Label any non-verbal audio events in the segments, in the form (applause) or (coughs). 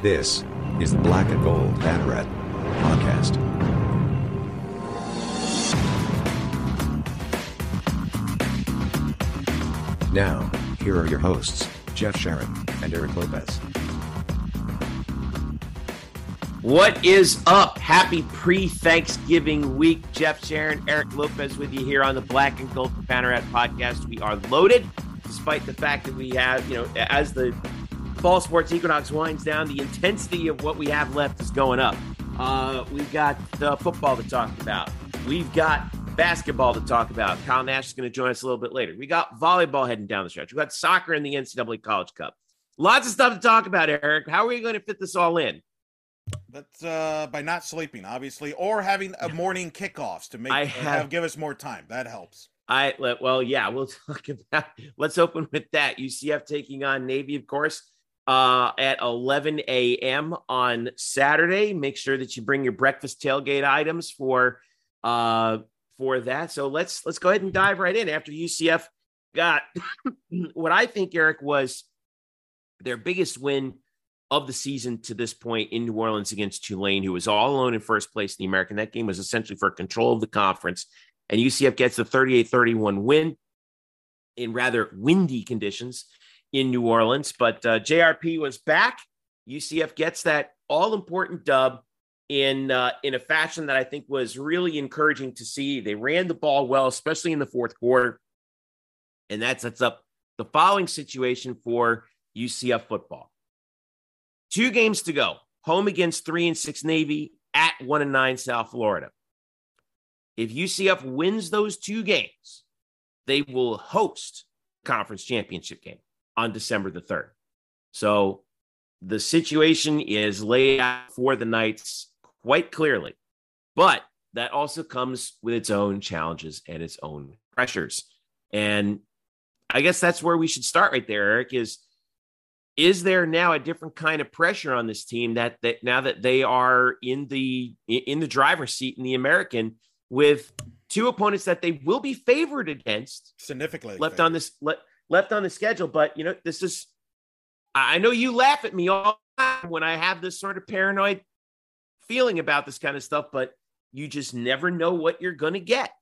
This is the Black and Gold Banneret podcast. Now, here are your hosts, Jeff Sharon and Eric Lopez. What is up? Happy pre Thanksgiving week. Jeff Sharon, Eric Lopez with you here on the Black and Gold Banneret podcast. We are loaded, despite the fact that we have, you know, as the fall sports equinox winds down, the intensity of what we have left is going up. Uh, we've got uh, football to talk about. We've got basketball to talk about. Kyle Nash is going to join us a little bit later. We got volleyball heading down the stretch. We got soccer in the NCAA College Cup. Lots of stuff to talk about, Eric. How are you going to fit this all in? That's uh, by not sleeping, obviously, or having a morning kickoffs to make I uh, have- have, give us more time. That helps. I well, yeah, we'll (laughs) talk about. Let's open with that. UCF taking on Navy, of course, uh, at 11 a.m. on Saturday. Make sure that you bring your breakfast tailgate items for uh for that. So let's let's go ahead and dive right in. After UCF got (coughs) what I think Eric was their biggest win of the season to this point in New Orleans against Tulane, who was all alone in first place in the American. That game was essentially for control of the conference. And UCF gets the 38 31 win in rather windy conditions in New Orleans. But uh, JRP was back. UCF gets that all important dub in uh, in a fashion that I think was really encouraging to see. They ran the ball well, especially in the fourth quarter, and that sets up the following situation for UCF football. Two games to go. Home against three and six Navy at one and nine South Florida. If UCF wins those two games, they will host conference championship game on December the 3rd. So the situation is laid out for the Knights quite clearly, but that also comes with its own challenges and its own pressures. And I guess that's where we should start right there, Eric, is is there now a different kind of pressure on this team that that now that they are in the in the driver's seat in the American with two opponents that they will be favored against Significantly left favored. on this le, left on the schedule. But you know, this is I know you laugh at me all when I have this sort of paranoid feeling about this kind of stuff, but you just never know what you're gonna get.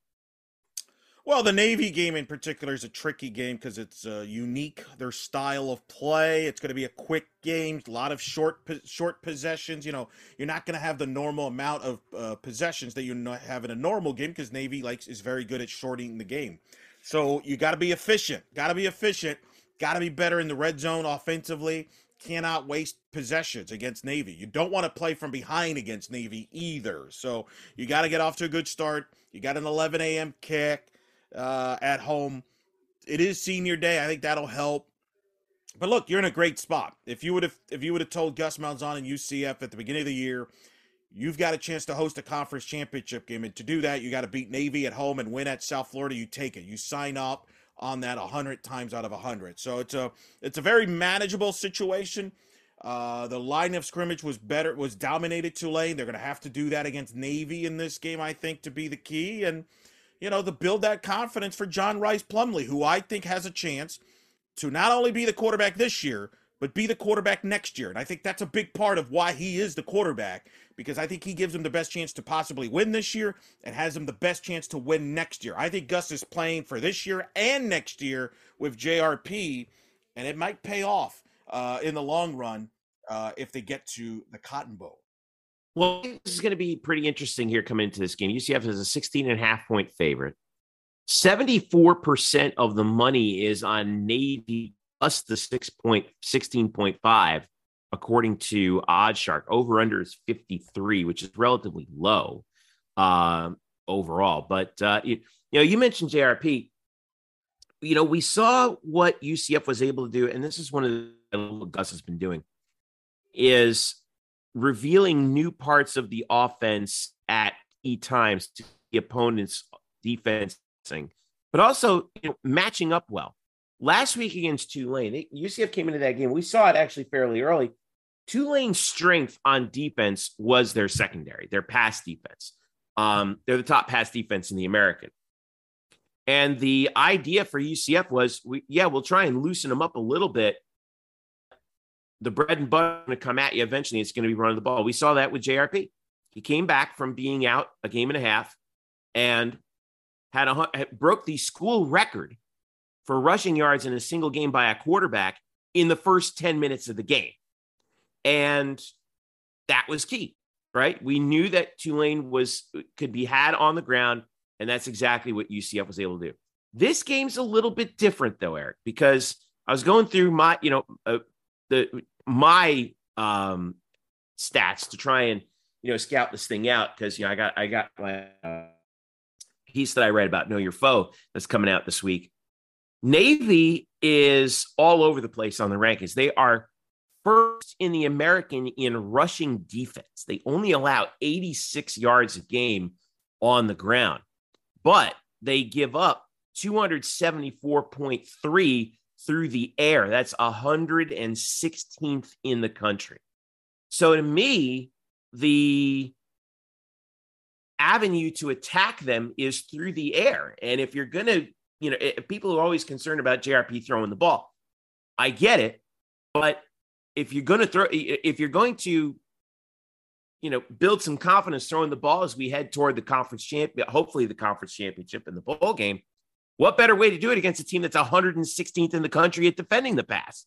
Well, the Navy game in particular is a tricky game because it's uh, unique. Their style of play. It's going to be a quick game, a lot of short short possessions. You know, you're not going to have the normal amount of uh, possessions that you have in a normal game because Navy likes is very good at shorting the game. So you got to be efficient. Got to be efficient. Got to be better in the red zone offensively. Cannot waste possessions against Navy. You don't want to play from behind against Navy either. So you got to get off to a good start. You got an 11 a.m. kick uh, at home. It is senior day. I think that'll help. But look, you're in a great spot. If you would have if you would have told Gus Malzahn and UCF at the beginning of the year, you've got a chance to host a conference championship game, and to do that, you got to beat Navy at home and win at South Florida. You take it. You sign up on that hundred times out of hundred. So it's a it's a very manageable situation. Uh, the line of scrimmage was better, was dominated Tulane. They're going to have to do that against Navy in this game, I think, to be the key. And you know, to build that confidence for John Rhys Plumlee, who I think has a chance to not only be the quarterback this year, but be the quarterback next year. And I think that's a big part of why he is the quarterback, because I think he gives him the best chance to possibly win this year and has him the best chance to win next year. I think Gus is playing for this year and next year with JRP, and it might pay off uh, in the long run uh, if they get to the Cotton Bowl. Well, this is going to be pretty interesting here coming into this game. UCF is a 16 and a half point favorite. 74% of the money is on Navy plus the 6 point, 16.5, according to OddsShark. Over under is 53, which is relatively low um, overall. But, uh, you, you know, you mentioned JRP. You know, we saw what UCF was able to do, and this is one of the what Gus has been doing, is revealing new parts of the offense at key times to the opponent's defense, but also you know, matching up well. Last week against Tulane, UCF came into that game. We saw it actually fairly early. Tulane's strength on defense was their secondary, their pass defense. Um, they're the top pass defense in the American. And the idea for UCF was, we, yeah, we'll try and loosen them up a little bit the bread and butter going to come at you eventually. It's going to be running the ball. We saw that with JRP. He came back from being out a game and a half and had a broke the school record for rushing yards in a single game by a quarterback in the first 10 minutes of the game. And that was key, right? We knew that Tulane was could be had on the ground, and that's exactly what UCF was able to do. This game's a little bit different though, Eric, because I was going through my, you know, uh, the my um stats to try and you know scout this thing out because you know I got I got my uh, piece that I read about Know Your Foe that's coming out this week. Navy is all over the place on the rankings. They are first in the American in rushing defense. They only allow 86 yards a game on the ground, but they give up 274.3 through the air. That's 116th in the country. So to me, the avenue to attack them is through the air. And if you're going to, you know, people are always concerned about JRP throwing the ball. I get it. But if you're going to throw, if you're going to, you know, build some confidence throwing the ball as we head toward the conference champion, hopefully the conference championship in the bowl game, what better way to do it against a team that's 116th in the country at defending the pass?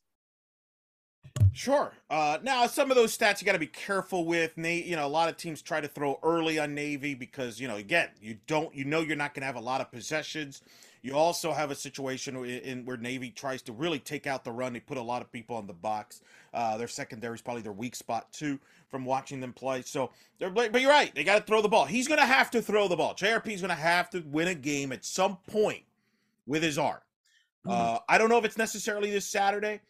Sure. Uh, now, some of those stats you got to be careful with. Nate, you know, a lot of teams try to throw early on Navy because, you know, again, you don't, you know, you're not going to have a lot of possessions. You also have a situation in, in, where Navy tries to really take out the run. They put a lot of people on the box. Uh, their secondary is probably their weak spot too from watching them play. So, they're, but you're right. They got to throw the ball. He's going to have to throw the ball. JRP is going to have to win a game at some point with his arm. Mm-hmm. Uh, I don't know if it's necessarily this Saturday.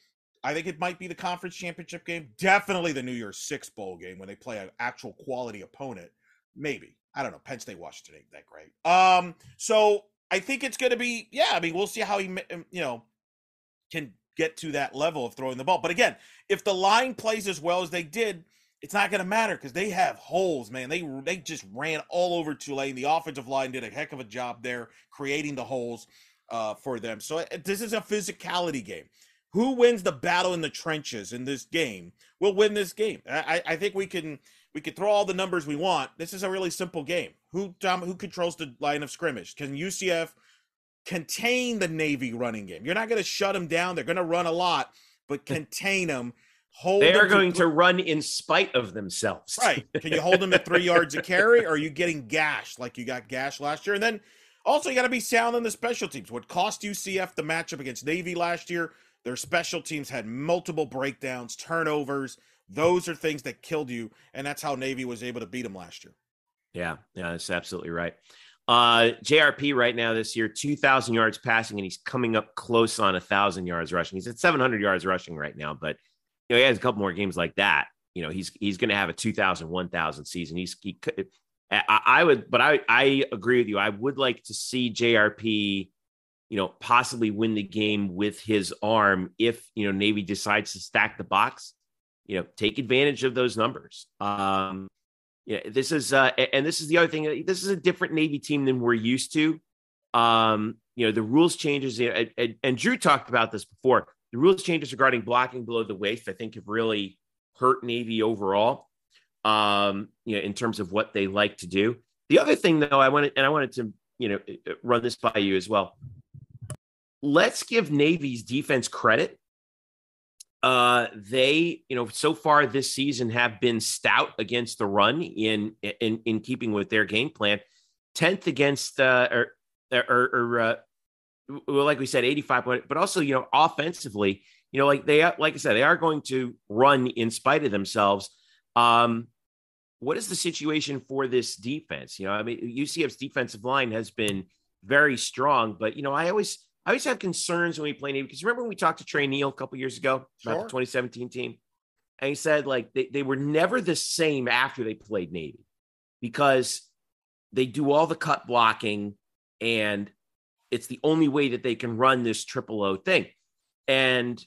I think it might be the conference championship game. Definitely the New Year's Six bowl game when they play an actual quality opponent. Maybe I don't know. Penn State Washington ain't that great. Um, so I think it's going to be yeah. I mean, we'll see how he um, you know can get to that level of throwing the ball. But again, if the line plays as well as they did, it's not going to matter because they have holes, man. They they just ran all over Tulane. The offensive line did a heck of a job there creating the holes uh, for them. So uh, this is a physicality game. Who wins the battle in the trenches in this game will win this game. I, I think we can we can throw all the numbers we want. This is a really simple game. Who Tom, who controls the line of scrimmage? Can UCF contain the Navy running game? You're not going to shut them down. They're going to run a lot, but contain them. Hold they are going to, to run in spite of themselves. right. Can you hold them at three yards a carry? Or are you getting gashed like you got gashed last year? And then also, you got to be sound on the special teams. What cost UCF the matchup against Navy last year? Their special teams had multiple breakdowns, turnovers. Those are things that killed you, and that's how Navy was able to beat them last year. Yeah, yeah, that's absolutely right. Uh, JRP right now this year, 2,000 yards passing, and he's coming up close on 1,000 yards rushing. He's at 700 yards rushing right now, but you know, he has a couple more games like that. You know, he's he's going to have a 2,000, 1,000 season. He's he, I, I would, but I, I agree with you. I would like to see JRP, you know, possibly win the game with his arm if, you know, Navy decides to stack the box, you know, take advantage of those numbers. Um, yeah, this is, uh, and this is the other thing. This is a different Navy team than we're used to. Um, you know, the rules changes, and, and, and Drew talked about this before. The rules changes regarding blocking below the waist, I think, have really hurt Navy overall um, you know, in terms of what they like to do. The other thing, though, I wanted and I wanted to, you know, run this by you as well. Let's give Navy's defense credit. Uh, they, you know, so far this season have been stout against the run in in in keeping with their game plan. Tenth against uh, or or, or uh, well, like we said, eighty five point, but also you know offensively, you know, like they like I said, they are going to run in spite of themselves. Um, what is the situation for this defense? You know, I mean, UCF's defensive line has been very strong, but you know, I always I always have concerns when we play Navy because remember when we talked to Trey Neal a couple years ago sure. about the 2017 team, and he said like they, they were never the same after they played Navy because they do all the cut blocking and it's the only way that they can run this triple O thing. And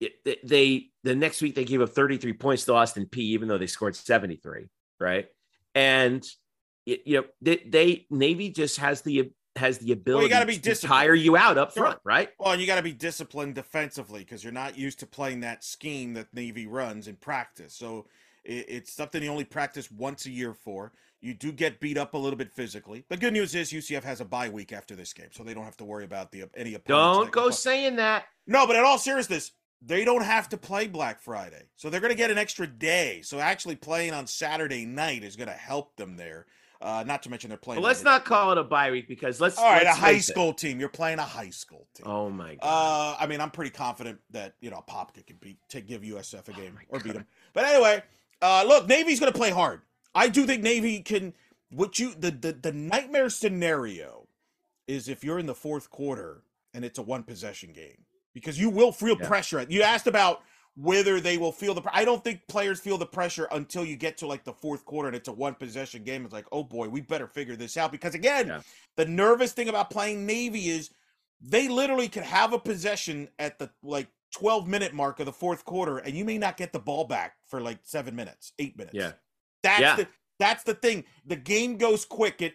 it, they the next week they gave up 33 points to Austin Peay, even though they scored 73, right? And it, you know they, they Navy just has the has the ability gotta be to tire you out up Sure. front, right? Well, and you got to be disciplined defensively because you're not used to playing that scheme that Navy runs in practice. So it, it's something you only practice once a year for. You do get beat up a little bit physically. The good news is UCF has a bye week after this game, so they don't have to worry about the any opponents. Don't go saying that. No, but in all seriousness, they don't have to play Black Friday. So they're going to get an extra day. So actually playing on Saturday night is going to help them there. Uh, not to mention they're playing. Well, let's the- not call it a bye week because let's. All right, a let's high face it. school team. You're playing a high school team. Oh my god. Uh, I mean, I'm pretty confident that you know Popka can beat to give USF a Oh game or beat them. But anyway, uh, look, Navy's going to play hard. I do think Navy can. What you the, the the nightmare scenario is if you're in the fourth quarter and it's a one possession game because you will feel Yeah. pressure. You asked about whether they will feel the. pr- I don't think players feel the pressure until you get to like the fourth quarter and it's a one possession game. It's like, oh boy, we better figure this out because again, Yeah. the nervous thing about playing Navy is they literally could have a possession at the like 12 minute mark of the fourth quarter and you may not get the ball back for like seven minutes eight minutes Yeah. that's Yeah. the that's the thing the game goes quick it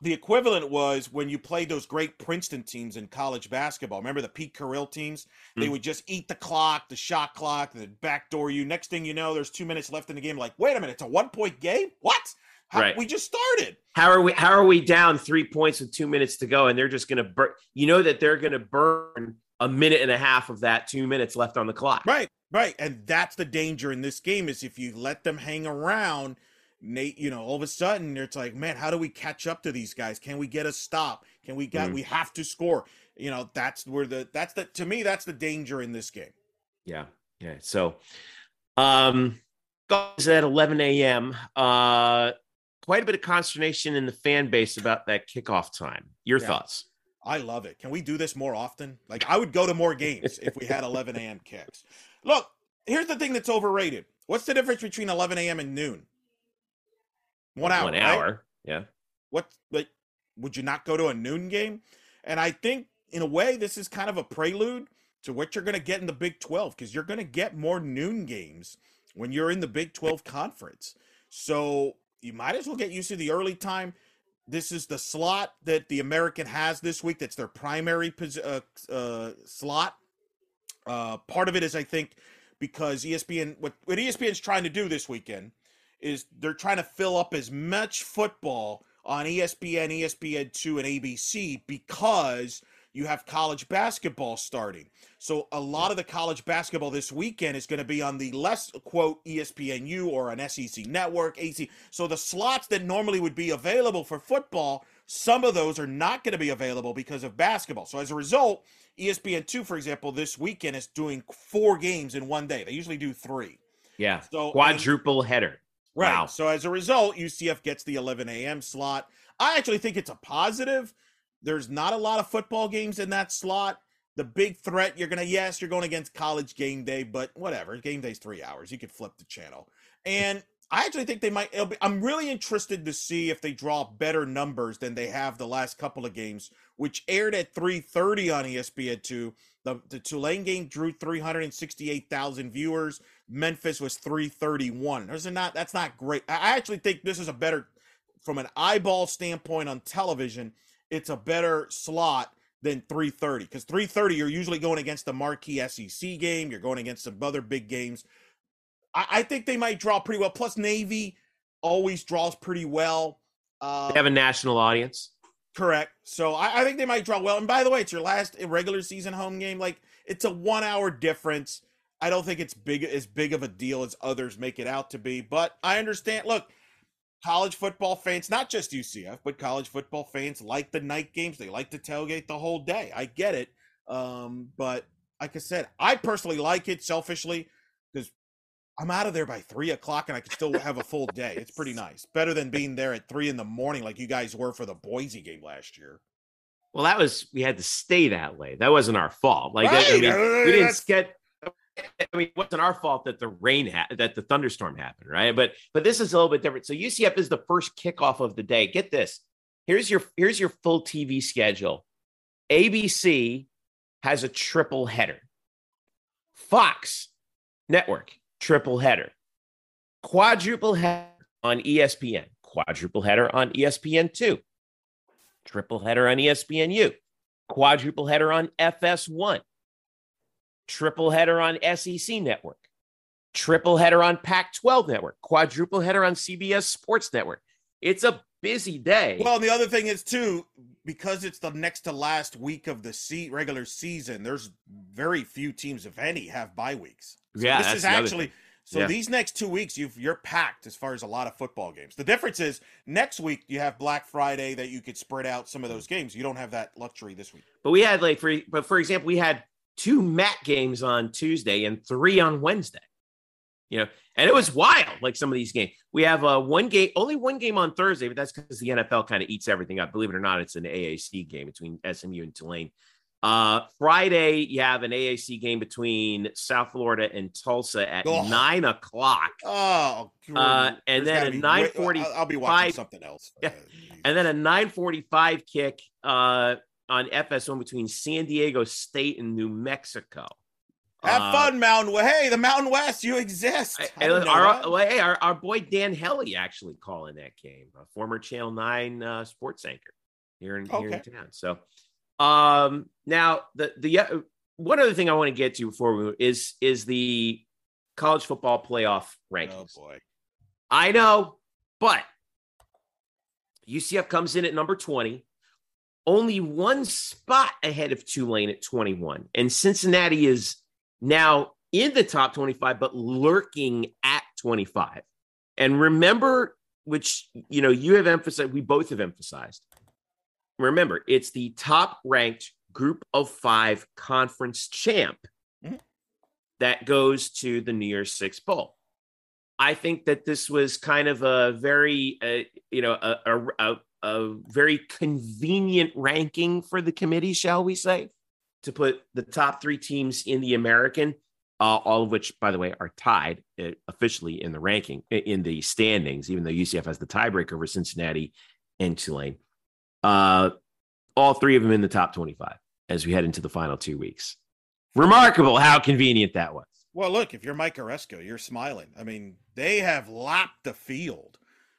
the equivalent was when you played those great Princeton teams in college basketball. Remember the Pete Carril teams? They Mm. would just eat the clock, the shot clock, the backdoor you. Next thing you know, there's two minutes left in the game. Like, wait a minute, it's a one point game? What? How, Right. We just started. How are we? How are we down three points with two minutes to go, and they're just going to burn? You know that they're going to burn a minute and a half of that two minutes left on the clock. Right, right. And that's the danger in this game is if you let them hang around, Nate, you know, all of a sudden it's like, man, how do we catch up to these guys? Can we get a stop? Can we get Mhm. we have to score? You know, that's where the that's the to me, that's the danger in this game. Yeah, yeah. So, um, goes at 11 a.m. Uh, quite a bit of consternation in the fan base about that kickoff time. Your Yeah. thoughts? I love it. Can we do this more often? Like I would go to more games if we had 11 a.m. kicks. Look, here's the thing that's overrated. What's the difference between 11 a.m. and noon? One hour. One right? Yeah. What like would you not go to a noon game? And I think in a way this is kind of a prelude to what you're going to get in the Big 12 because you're going to get more noon games when you're in the Big 12 conference. So you might as well get used to the early time. This is the slot that the American has this week. That's their primary pos- uh, uh, slot. Uh, part of it is, I think, because ESPN, what, what ESPN's trying to do this weekend is they're trying to fill up as much football on ESPN, ESPN2, and ABC because you have college basketball starting. So a lot of the college basketball this weekend is going to be on the less quote ESPNU or an SEC network, AC. So the slots that normally would be available for football, some of those are not going to be available because of basketball. So as a result, E ESPN2, for example, this weekend is doing four games in one day. They usually do three. Yeah. So and- Quadruple header. Right. Wow. So as a result, UCF gets the 11 a.m. slot. I actually think it's a positive. There's not a lot of football games in that slot. The big threat, you're gonna yes, you're going against college game day, but whatever. Game day's three hours. You could flip the channel. And I actually think they might. It'll be, I'm really interested to see if they draw better numbers than they have the last couple of games, which aired at 3:30 on E ESPN2. The, the Tulane game drew 368,000 viewers. Memphis was 331. Those are not that's not great. I actually think this is a better from an eyeball standpoint on television, it's a better slot than 330 because 330 you're usually going against the marquee SEC game, you're going against some other big games. I, I think they might draw pretty well. Plus Navy always draws pretty well. Uh, They have a national audience. Correct. So I, I think they might draw well. And by the way, it's your last regular season home game. Like it's a one hour difference. I don't think it's big as big of a deal as others make it out to be. But I understand. Look, college football fans, not just UCF, but college football fans like the night games. They like to tailgate the whole day. I get it. Um, but like I said, I personally like it selfishly because I'm out of there by three o'clock and I can still have a full day. It's pretty (laughs) nice. Better than being there at three in the morning like you guys were for the Boise game last year. Well, that was we had to stay that late. That wasn't our fault. Like I- I, mean, Uh, we didn't that's- get. I mean, it wasn't our fault that the rain ha- that the thunderstorm happened, right? But but this is a little bit different. So UCF is the first kickoff of the day. Get this. Here's your here's your full TV schedule. ABC has a triple header. Fox Network triple header. Quadruple header on ESPN. Quadruple header on ESPN two. triple header on ESPNU, quadruple header on FS1, triple header on SEC Network, triple header on Pac 12 Network, quadruple header on CBS Sports Network. It's a busy day. Well, the other thing is too, because it's the next to last week of the se- regular season. There's very few teams, if any, have bye weeks. So yeah, this is actually so Yeah. these next two weeks you've you're packed as far as a lot of football games. The difference is next week you have Black Friday that you could spread out some of those mm. games. You don't have that luxury this week. But we had like for but for example, we had two MAC games on Tuesday and three on Wednesday. You know, and it was wild. Like some of these games, we have uh, one game, only one game on Thursday, but that's because the NFL kind of eats everything up. Believe it or not, it's an AAC game between SMU and Tulane. Uh, Friday, you have an AAC game between South Florida and Tulsa at Oh. nine o'clock, Oh, Uh, and there's then at be- 9:45 I'll, I'll be watching something else. Yeah. And then a nine forty-five kick uh, on FS1 between San Diego State and New Mexico. have Uh, fun, Mountain West. Hey, the Mountain West, you exist. I know our, well, hey, our, our boy Dan Hellie actually calling that game, a former Channel Nine uh, sports anchor here in here in town. So, um, now the the uh, one other thing I want to get to before we is is the college football playoff rankings. Oh boy. I know, but UCF comes in at number 20, only one spot ahead of Tulane at 21. And Cincinnati is now in the top 25, but lurking at 25. And remember, which you know, you have emphasized, we both have emphasized. Remember, it's the top ranked group of five conference champ Mhm. that goes to the New Year's Six Bowl. I think that this was kind of a very, uh, you know, a, a, a, a very convenient ranking for the committee, shall we say, to put the top three teams in the American, uh, all of which, by the way, are tied uh, officially in the ranking, in the standings, even though UCF has the tiebreaker over Cincinnati and Tulane. Uh, all three of them in the top 25 as we head into the final two weeks. Remarkable how convenient that was. Well, look, if you're Mike Aresco, you're smiling. I mean, they have lapped the field.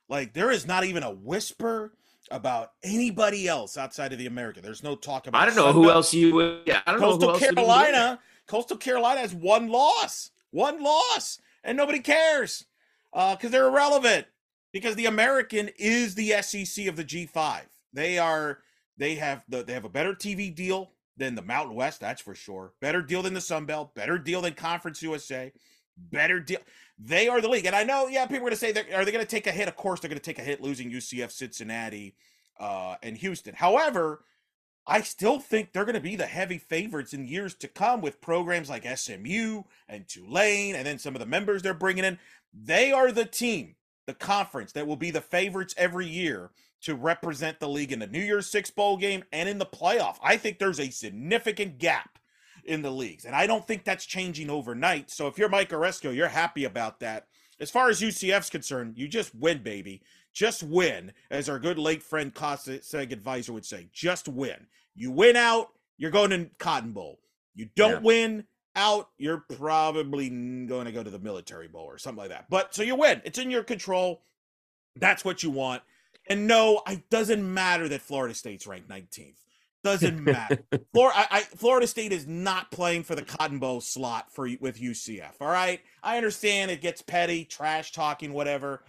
Like there is not even a whisper about anybody else outside of the American. There's no talk about. I don't know who else you would. Yeah, I don't know who Coastal else Carolina. Coastal Carolina has one loss, one loss, and nobody cares Uh because they're irrelevant. Because the American is the SEC of the G5. They are. They have the. They have a better TV deal than the Mountain West. That's for sure. Better deal than the Sun Belt. Better deal than Conference USA. Better deal. They are the league, and I know. Yeah, people are going to say, are they going to take a hit? Of course, they're going to take a hit losing UCF, Cincinnati, uh, and Houston. However, I still think they're going to be the heavy favorites in years to come with programs like SMU and Tulane, and then some of the members they're bringing in. They are the team, the conference that will be the favorites every year to represent the league in the New Year's Six bowl game and in the playoff. I think there's a significant gap in the leagues, and I don't think that's changing overnight. So if you're Mike Aresco, you're happy about that. As far as UCF's concerned, you just win, baby. Just win, as our good late friend Costa Seg advisor would say. Just win. You win out, you're going to Cotton Bowl. You don't Yeah. win out, you're probably going to go to the Military Bowl or something like that. But so you win. It's in your control. That's what you want. And no, it doesn't matter that Florida State's ranked 19th. Doesn't matter. (laughs) Florida, I, I, Florida State is not playing for the Cotton Bowl slot for with UCF. All right, I understand it gets petty, trash talking, whatever.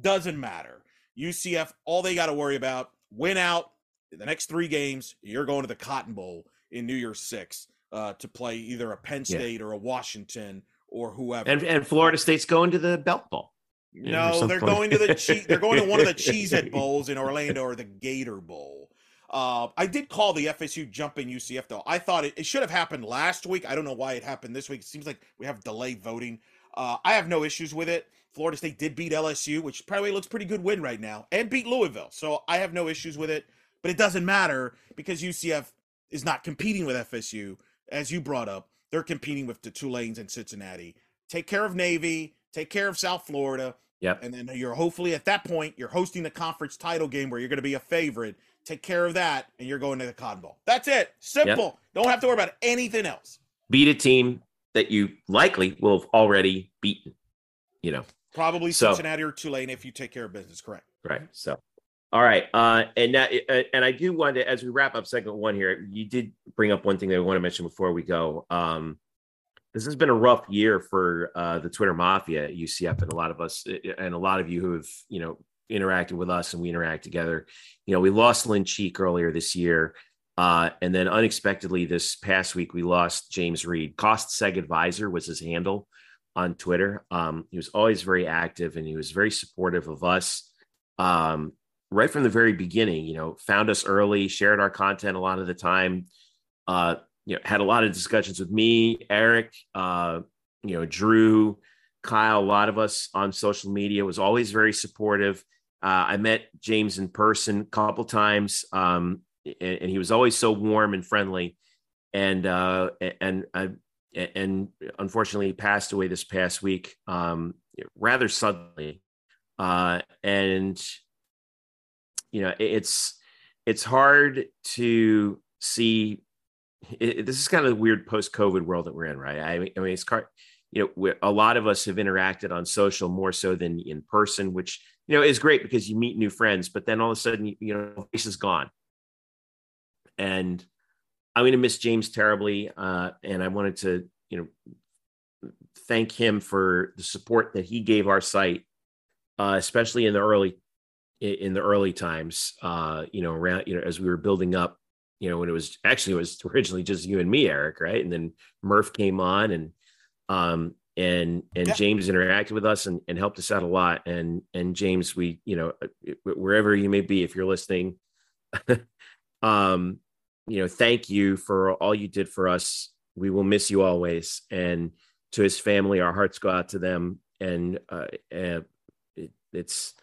Doesn't matter. UCF, all they got to worry about win out the next three games. You're going to the Cotton Bowl in New Year's Six uh, to play either a Penn Yeah. State or a Washington or whoever. And, and Florida State's going to the Belt Bowl. No, they're going to the che- they're going to one of the (laughs) Cheez-It Bowls in Orlando or the Gator Bowl. Uh, I did call the FSU jumping UCF though. I thought it, it should have happened last week. I don't know why it happened this week. It seems like we have delayed voting. Uh, I have no issues with it. Florida State did beat LSU, which probably looks pretty good win right now, and beat Louisville. So I have no issues with it. But it doesn't matter because UCF is not competing with FSU, as you brought up. They're competing with the Tulanes and Cincinnati. Take care of Navy. Take care of South Florida. Yep. And then you're hopefully at that point, you're hosting the conference title game where you're going to be a favorite. Take care of that, and you're going to the Cotton Bowl. That's it. Simple. Don't have to worry about anything else. Beat a team that you likely will have already beaten. You know, Probably So- Cincinnati or Tulane if you take care of business. Correct. right? So, All right, uh, and that, uh, and I do want to, as we wrap up segment one here, you did bring up one thing that I want to mention before we go. Um, this has been a rough year for uh, the Twitter mafia at UCF, and a lot of us, and a lot of you who have, you know, interacted with us and we interact together. You know, we lost Lynn Cheek earlier this year. Uh, and then unexpectedly this past week, we lost James Reed. Cost Seg Advisor was his handle on Twitter. Um, he was always very active and he was very supportive of us. Um, right from the very beginning, you know, found us early, shared our content a lot of the time. Uh, you know, had a lot of discussions with me, Eric, uh, you know, Drew, Kyle, a lot of us on social media was always very supportive. Uh, I met James in person a couple times, um, and, and, he was always so warm and friendly. And uh, and I and unfortunately he passed away this past week, um, rather suddenly. Uh, and you know it's it's hard to see it, this is kind of the weird post-covid world that we're in right i mean, I mean it's you know a lot of us have interacted on social more so than in person which you know is great because you meet new friends but then all of a sudden you, know face is gone and i'm going to miss james terribly uh, and i wanted to you know thank him for the support that he gave our site uh, especially in the early in the early times, uh, you know, around, you know, as we were building up, you know, when it was actually it was originally just you and me, Eric, right? And then Murph came on and um and and yeah. James interacted with us and, and helped us out a lot. And and James, we, you know, uh, wherever you may be, if you're listening, (laughs) um, you know, thank you for all you did for us. We will miss you always. And to his family, our hearts go out to them. And uh, uh it, it's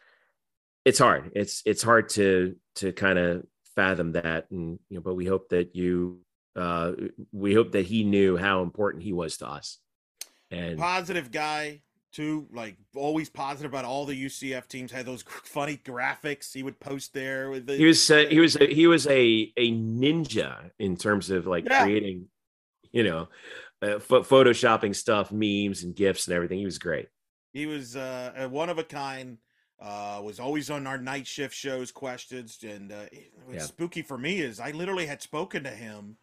it's hard. It's it's hard to to kind of fathom that, and you know, but we hope that you uh, we hope that he knew how important he was to us. And positive guy too, like always positive about all the UCF teams. Had those funny graphics he would post there. With the, he was uh, he was a, he was a a ninja in terms of like yeah. creating, you know, uh, photoshopping stuff, memes and gifs and everything. He was great. He was uh, a one of a kind uh, was always on our night shift shows questions and uh, what's yeah. spooky for me is i literally had spoken to him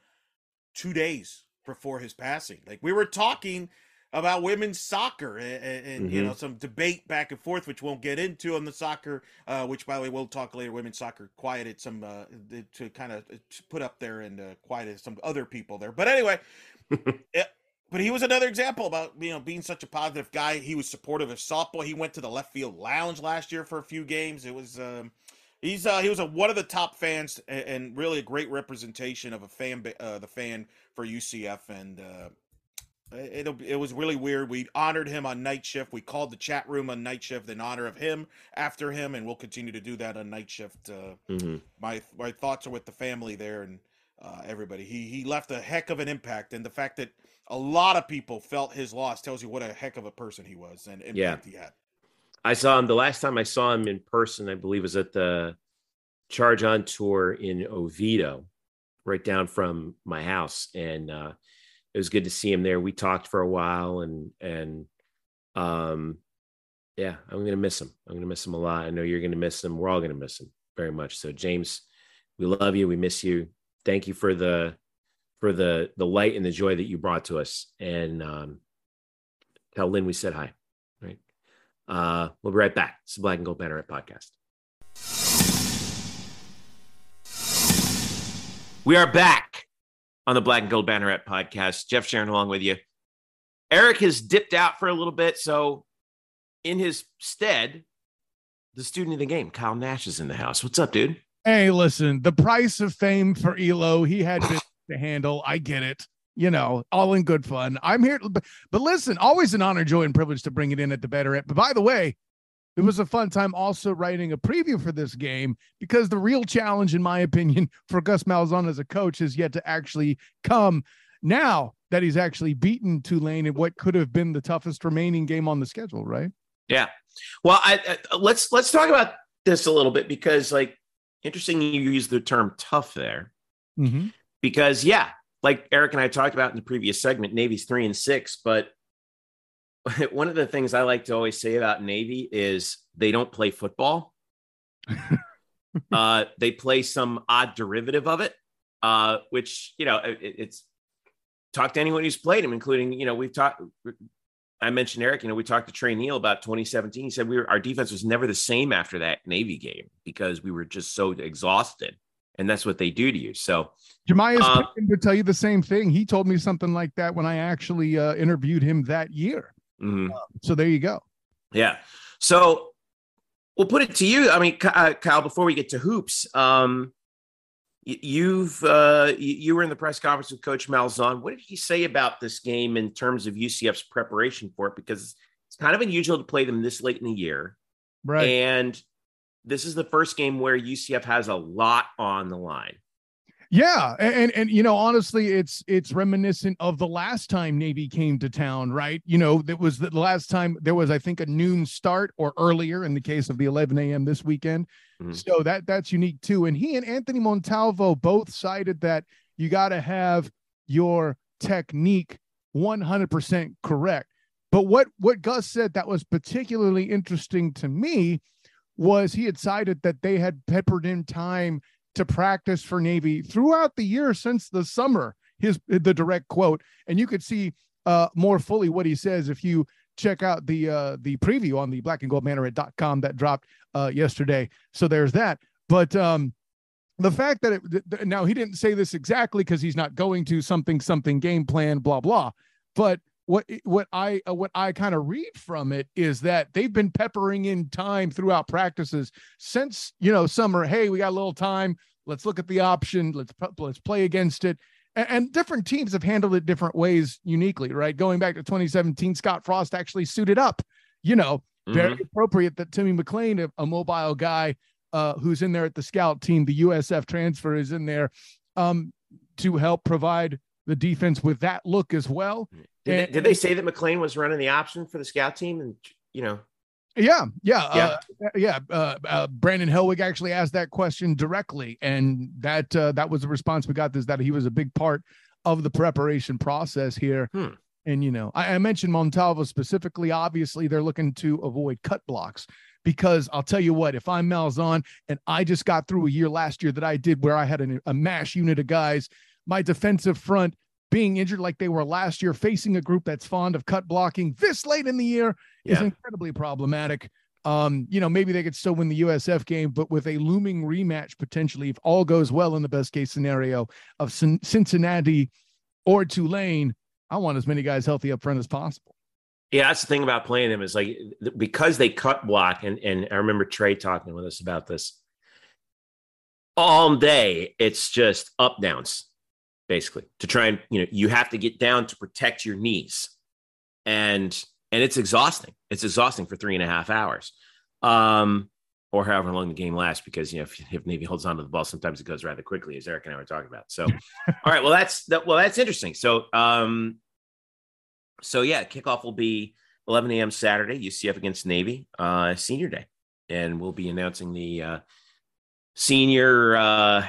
two days before his passing like we were talking about women's soccer and, and mm-hmm. you know some debate back and forth which won't get into on the soccer uh, which by the way we'll talk later women's soccer quieted some uh, to kind of uh, put up there and uh, quieted some other people there but anyway it, (laughs) but he was another example about you know being such a positive guy. He was supportive of softball. He went to the left field lounge last year for a few games. It was um, he's uh, he was a, one of the top fans and, and really a great representation of a fan uh, the fan for UCF and uh, it it was really weird. We honored him on night shift. We called the chat room on night shift in honor of him after him, and we'll continue to do that on night shift. Uh, mm-hmm. My my thoughts are with the family there and uh, everybody. He he left a heck of an impact, and the fact that a lot of people felt his loss tells you what a heck of a person he was and impact yeah. he had. I saw him the last time I saw him in person, I believe was at the Charge on tour in Oviedo, right down from my house. And uh, it was good to see him there. We talked for a while and and um yeah, I'm gonna miss him. I'm gonna miss him a lot. I know you're gonna miss him. We're all gonna miss him very much. So James, we love you. We miss you. Thank you for the for the the light and the joy that you brought to us. And um, tell Lynn we said hi. Right. Uh, we'll be right back. It's the Black and Gold Banneret podcast. We are back on the Black and Gold Banneret podcast. Jeff Sharon along with you. Eric has dipped out for a little bit, so in his stead, the student of the game, Kyle Nash, is in the house. What's up, dude? Hey, listen, the price of fame for Elo, he had (laughs) to handle. I get it. You know, all in good fun. I'm here, but, but listen, always an honor, joy, and privilege to bring it in at the better. But by the way, it was a fun time also writing a preview for this game because the real challenge, in my opinion, (laughs) for Gus Malzahn as a coach is yet to actually come now that he's actually beaten Tulane in what could have been the toughest remaining game on the schedule, right? Yeah. Well, I, I, let's let's talk about this a little bit because, like, interesting you use the term tough there. Mm-hmm because yeah, like Eric and I talked about in the previous segment, Navy's three and six, but (laughs) one of the things I like to always say about Navy is they don't play football. (laughs) uh, they play some odd derivative of it, uh, which you know it, it's talk to anyone who's played him, including you know we've talked. I mentioned Eric. You know, we talked to Trey Neal about 2017. He said we were our defense was never the same after that Navy game because we were just so exhausted, and that's what they do to you. So Jemias Um, to tell you the same thing. He told me something like that when I actually uh, interviewed him that year. Mhm. So there you go. Yeah. So we'll put it to you. I mean, uh, Kyle, before we get to hoops, um, you've uh, you, you were in the press conference with Coach Malzahn. What did he say about this game in terms of UCF's preparation for it? Because it's kind of unusual to play them this late in the year, Right. and this is the first game where UCF has a lot on the line. Yeah, and, and and you know, honestly, it's it's reminiscent of the last time Navy came to town, right? You know, that was the last time there was, I think, a noon start or earlier in the case of the 11 a.m. this weekend. Mhm. So that that's unique too. And he and Anthony Montalvo both cited that you got to have your technique 100% correct. But what what Gus said that was particularly interesting to me was he had cited that they had peppered in time to practice for Navy throughout the year since the summer. His the direct quote, and you could see uh, more fully what he says if you check out the uh, the preview on the black and gold com that dropped uh, yesterday. So there's that. But um, the fact that it now he didn't say this exactly because he's not going to something something game plan blah blah. But what what I uh, what I kind of read from it is that they've been peppering in time throughout practices since you know summer. Hey, we got a little time. Let's look at the option. Let's let's play against it. And, and different teams have handled it different ways uniquely, right? Going back to 2017, Scott Frost actually suited up. You know, very Mhm. appropriate that Timmy McClain, a, a mobile guy uh, who's in there at the scout team, the USF transfer is in there um, to help provide the defense with that look as well. Did, they, did they say that McClain was running the option for the scout team? And you know, Yeah, yeah, Yeah. Uh, yeah. Uh, uh, Brandon Helwig actually asked that question directly, and that uh, that was the response we got. Is that he was a big part of the preparation process here. Hmm. And you know, I, I mentioned Montalvo specifically. Obviously, they're looking to avoid cut blocks because I'll tell you what, if I'm Malzahn and I just got through a year last year that I did where I had an, a mash unit of guys, my defensive front being injured like they were last year, facing a group that's fond of cut blocking this late in the year is incredibly problematic. Um, you know, maybe they could still win the USF game, but with a looming rematch potentially, if all goes well in the best case scenario of Cin- Cincinnati or Tulane, I want as many guys healthy up front as possible. Yeah, that's the thing about playing them is like because they cut block, and and I remember Trey talking with us about this all day. It's just up downs, basically, to try and you know you have to get down to protect your knees, and and it's exhausting. It's exhausting for three and a half hours, um, or however long the game lasts. Because you know if, if Navy holds on to the ball, sometimes it goes rather quickly, as Eric and I were talking about. So, (laughs) all right, well that's that. Well, that's interesting. So, um, so yeah, kickoff will be 11 a.m. Saturday, UCF against Navy, uh, senior day. And we'll be announcing the uh, senior uh,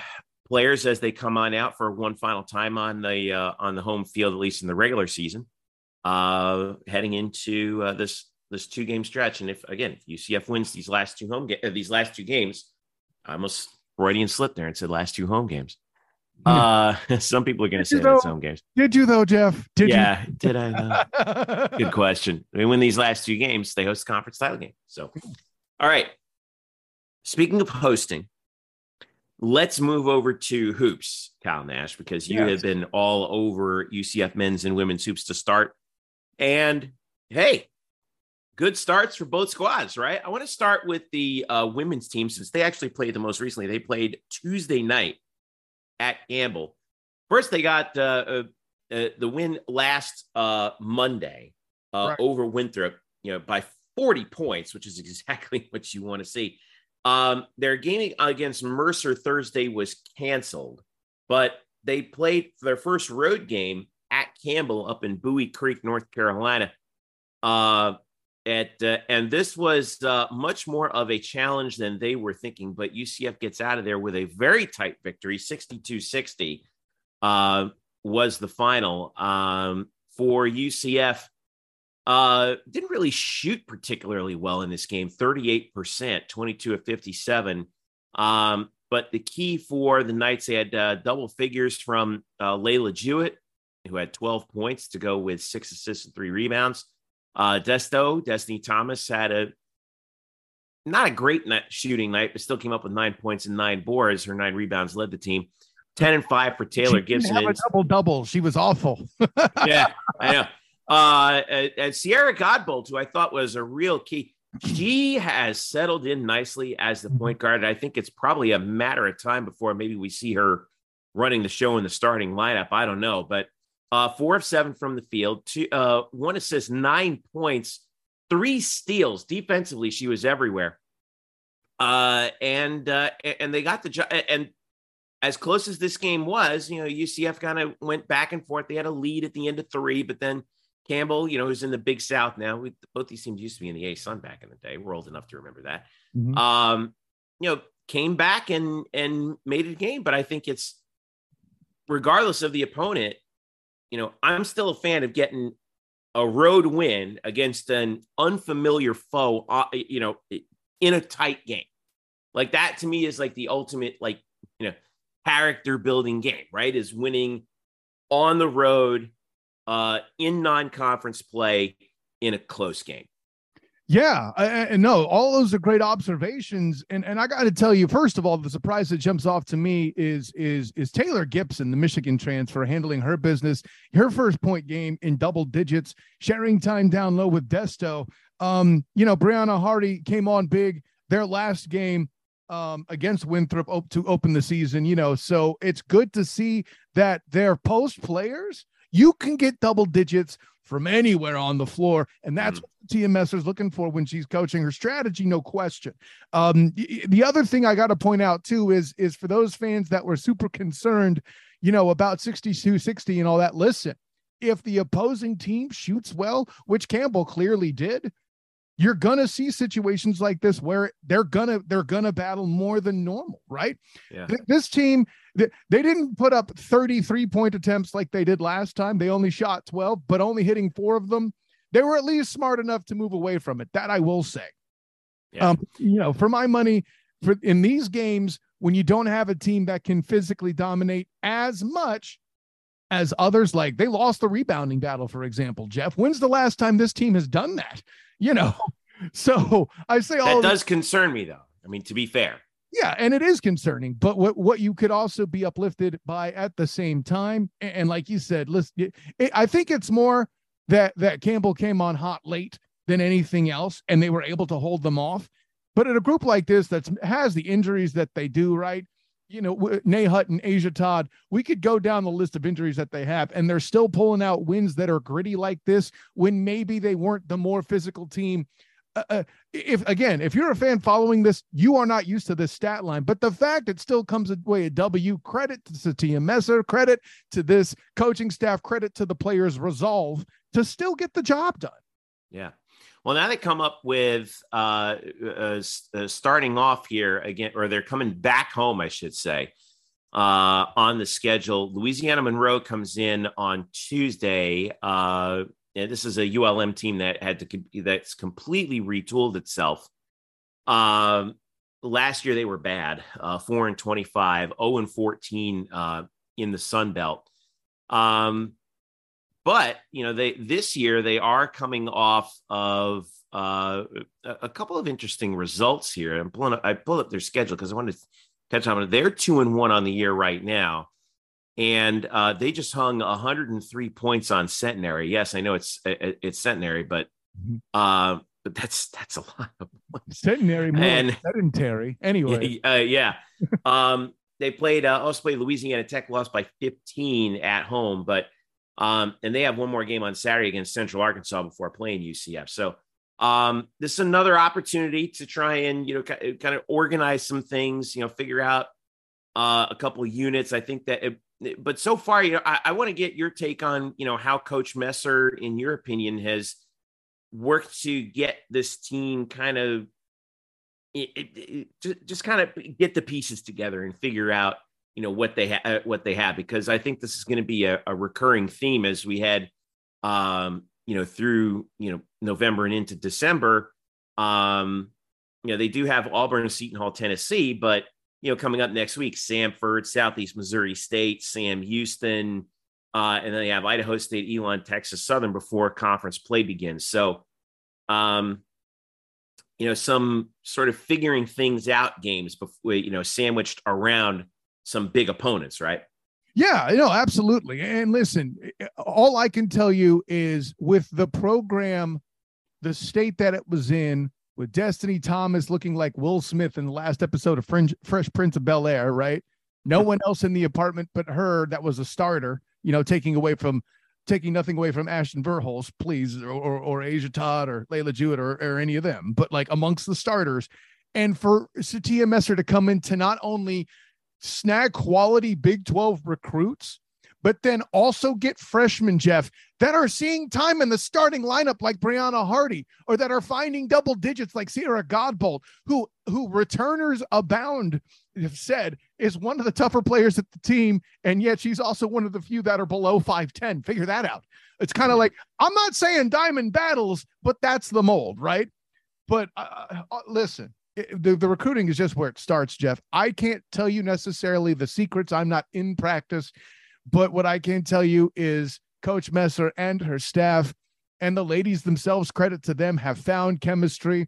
players as they come on out for one final time on the uh, on the home field, at least in the regular season, uh, heading into uh, this this two game stretch. And if again, if UCF wins these last two home ga- uh, these last two games, I almost Freudian slipped there and said last two home games. (laughs) Uh, (laughs) some people are going to say You that's home games. Did you though, Jeff? Did yeah, did I? though? (laughs) Good question. Mean, win these last two games, they host the conference title game. So, all right. Speaking of hosting, let's move over to hoops, Kyle Nash, because you Yes. have been all over UCF men's and women's hoops to start. And hey, good starts for both squads, right? I want to start with the uh, women's team since they actually played the most recently. They played Tuesday night at Campbell. First, they got uh, uh, uh, the win last uh, Monday uh, Right. over Winthrop, you know, by 40 points, which is (laughs) exactly what you want to see. Um, their game against Mercer Thursday was canceled, but they played their first road game at Campbell up in Buies Creek, North Carolina. Uh, at uh, and this was uh, much more of a challenge than they were thinking, but UCF gets out of there with a very tight victory, 62-60 uh, was the final um, for UCF. Uh, didn't really shoot particularly well in this game, 38%, 22 of 57. Um, but the key for the Knights, they had uh, double figures from uh, Layla Jewett, who had 12 points to go with six assists and three rebounds. Uh, Desto, Destiny Thomas had a not a great night, shooting night, but still came up with nine points and nine boards. Her nine rebounds led the team. 10 and 5 for Taylor she Gibson. Have a double double. She was awful. (laughs) yeah, I know. Uh, and Sierra Godbolt, who I thought was a real key, she has settled in nicely as the point guard. I think it's probably a matter of time before maybe we see her running the show in the starting lineup. I don't know, but uh, four of seven from the field, two, uh, one assist, nine points, three steals. Defensively, she was everywhere. Uh, and uh, and they got the job. And as close as this game was, you know, UCF kind of went back and forth. They had a lead at the end of three, but then Campbell, you know, who's in the Big South now. We, both these teams used to be in the ASUN back in the day. We're old enough to remember that. Mm-hmm. Um, you know, came back and and made it a game. But I think it's regardless of the opponent, you know, I'm still a fan of getting a road win against an unfamiliar foe, uh, you know, in a tight game. Like that to me is like the ultimate, like, you know, character building game, right? Is winning on the road uh, in non conference play in a close game. Yeah, and no, all those are great observations, and and I got to tell you, first of all, the surprise that jumps off to me is is is Taylor Gibson, the Michigan transfer, handling her business, her first point game in double digits, sharing time down low with Desto. Um, you know, Brianna Hardy came on big their last game um, against Winthrop op- to open the season. You know, so it's good to see that their post players you can get double digits from anywhere on the floor. And that's mm. what Tia is looking for when she's coaching her strategy, no question. Um, the other thing I got to point out too is is for those fans that were super concerned, you know, about 62 60 and all that. Listen, if the opposing team shoots well, which Campbell clearly did, you're gonna see situations like this where they're gonna they're gonna battle more than normal, right? Yeah. This team they didn't put up 33 point attempts like they did last time. They only shot 12, but only hitting four of them. They were at least smart enough to move away from it. That I will say. Yeah. Um, you know, for my money, for in these games when you don't have a team that can physically dominate as much as others, like they lost the rebounding battle, for example. Jeff, when's the last time this team has done that? you know. (laughs) So I say all that does concern me, though. I mean, to be fair. Yeah, and it is concerning, but what what you could also be uplifted by at the same time, and, and like you said, listen, it, it, I think it's more that that Campbell came on hot late than anything else, and they were able to hold them off. But in a group like this that has the injuries that they do, right? You know, Nay Hutton, Asia Todd, we could go down the list of injuries that they have, and they're still pulling out wins that are gritty like this when maybe they weren't the more physical team. Uh, uh, if again, if you're a fan following this, you are not used to this stat line, but the fact it still comes away a W. Credit to Sytia Messer, credit to this coaching staff, credit to the players' resolve to still get the job done. Yeah. Well, now they come up with uh, uh, uh, starting off here again, or they're coming back home, I should say, uh, on the schedule. Louisiana Monroe comes in on Tuesday. Uh, this is a ULM team that had to that's completely retooled itself. Um, last year they were bad, uh, four and 25, 0 and 14 uh, in the Sun Belt. Um, but you know they this year they are coming off of uh, a couple of interesting results here. I'm pulling up, I pulled up their schedule because I wanted to catch on. They're two and one on the year right now, and uh, they just hung 103 points on Centenary. Yes, I know it's it's Centenary, but mm-hmm. uh, but that's that's a lot of points. Centenary more and, sedentary. Anyway, (laughs) uh, yeah. um, they played uh, also played Louisiana Tech, lost by 15 at home, but um, and they have one more game on Saturday against Central Arkansas before playing UCF. So um, this is another opportunity to try and you know kind of organize some things, you know, figure out uh, a couple units. I think that, it, but so far, you know, I, I want to get your take on you know how Coach Messer, in your opinion, has worked to get this team kind of it, it, just, just kind of get the pieces together and figure out you know what they have uh, what they have because I think this is going to be a, a, recurring theme as we head um you know through you know November and into December um you know they do have Auburn Seton Hall Tennessee but you know, coming up next week, Samford, Southeast Missouri State, Sam Houston, uh, and then they have Idaho State, Elon, Texas Southern before conference play begins. So, um, you know, some sort of figuring things out games before, you know, sandwiched around some big opponents, right? Yeah, no, absolutely. And listen, all I can tell you is with the program, the state that it was in, with Destiny Thomas looking like Will Smith in the last episode of Fringe, Fresh Prince of Bel Air, right? No (laughs) one else in the apartment but her that was a starter, you know, taking away from taking nothing away from Ashton Verhulst, please, or, or, or Asia Todd or Layla Jewett or, or any of them, but like amongst the starters. And for Sytia Messer to come in to not only snag quality Big 12 recruits, but then also get freshmen, Jeff, that are seeing time in the starting lineup like Brianna Hardy, or that are finding double digits like Sierra Godbolt, who who returners abound have said is one of the tougher players at the team, and yet she's also one of the few that are below 5'10. Figure that out. It's kind of like I'm not saying diamond battles, but that's the mold, right? But uh, uh, the, the recruiting is just where it starts, Jeff. I can't tell you necessarily the secrets. I'm not in practice, but what I can tell you is Coach Messer and her staff and the ladies themselves, credit to them, have found chemistry.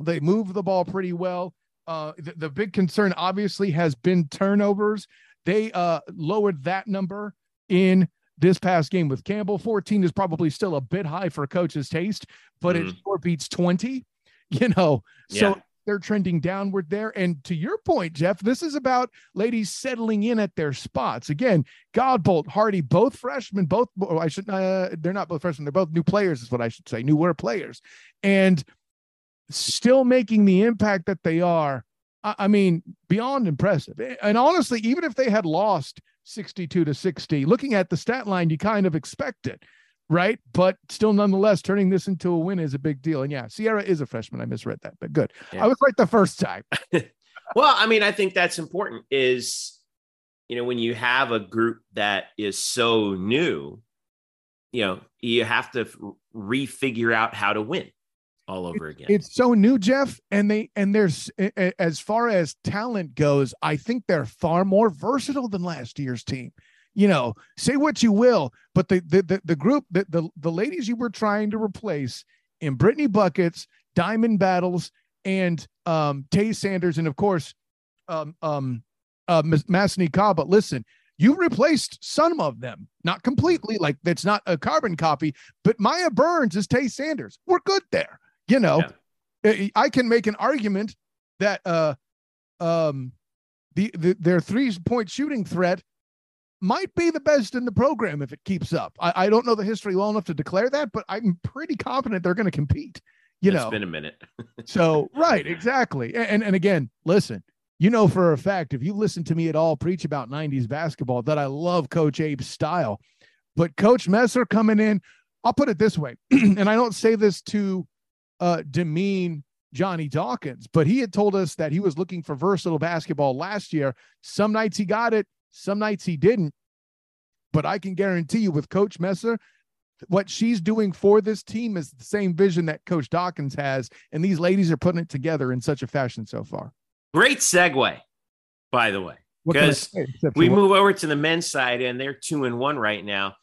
They move the ball pretty well. Uh, the, the big concern obviously has been turnovers. They uh, lowered that number in this past game with Campbell. 14 is probably still a bit high for coach's taste, but mm-hmm. it sure beats 20, (laughs) you know. So yeah they're trending downward there. And to your point, Jeff, this is about ladies settling in at their spots. Again, Godbolt, Hardy, both freshmen, both, I should, uh, they're not both freshmen, they're both new players, is what I should say, newer players. And still making the impact that they are. I, I mean, beyond impressive. And honestly, even if they had lost 62 to 60, looking at the stat line, you kind of expect it right? But still, nonetheless, turning this into a win is a big deal. And yeah, Sierra is a freshman. I misread that, but good. Yeah. I was right the first time. (laughs) well, I mean, I think that's important. Is you know when you have a group that is so new, you know, you have to refigure out how to win all over again. It's so new, Jeff, and they and there's as far as talent goes, I think they're far more versatile than last year's team you know, say what you will, but the the the, the group, the, the the ladies you were trying to replace in Brittany Buckets, Diamond Battles, and um Tay Sanders, and of course, um um uh Masseny Kaba. Listen, you replaced some of them, not completely, like that's not a carbon copy, but Maya Burns is Tay Sanders. We're good there. You know, yeah. I can make an argument that uh um the, the their three point shooting threat might be the best in the program if it keeps up. I, I don't know the history well enough to declare that, but I'm pretty confident they're going to compete. You it's know, been a minute. (laughs) so right, exactly. And, and and again, listen, you know for a fact if you listen to me at all preach about 90s basketball that I love Coach Abe's style. But Coach Messer coming in, I'll put it this way, (clears throat) and I don't say this to uh, demean Johnny Dawkins, but he had told us that he was looking for versatile basketball last year. Some nights he got it, some nights he didn't. But I can guarantee you with Coach Messer, what she's doing for this team is the same vision that Coach Dawkins has. And these ladies are putting it together in such a fashion so far. Great segue, by the way. Because we move over to the men's side and they're two and one right now.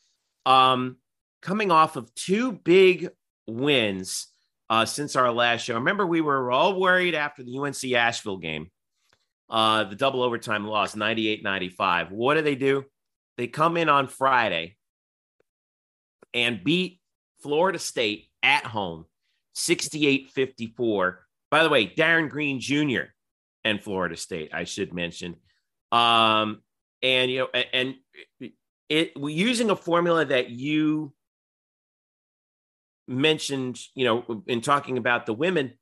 Um, coming off of two big wins uh, since our last show. Remember, we were all worried after the UNC Asheville game uh, the double overtime loss, 98 95. What do they do? They come in on Friday and beat Florida State at home 68 54. By the way, Darin Green Jr. and Florida State, I should mention. Um, and, you know, and it using a formula that you mentioned, you know, in talking about the women,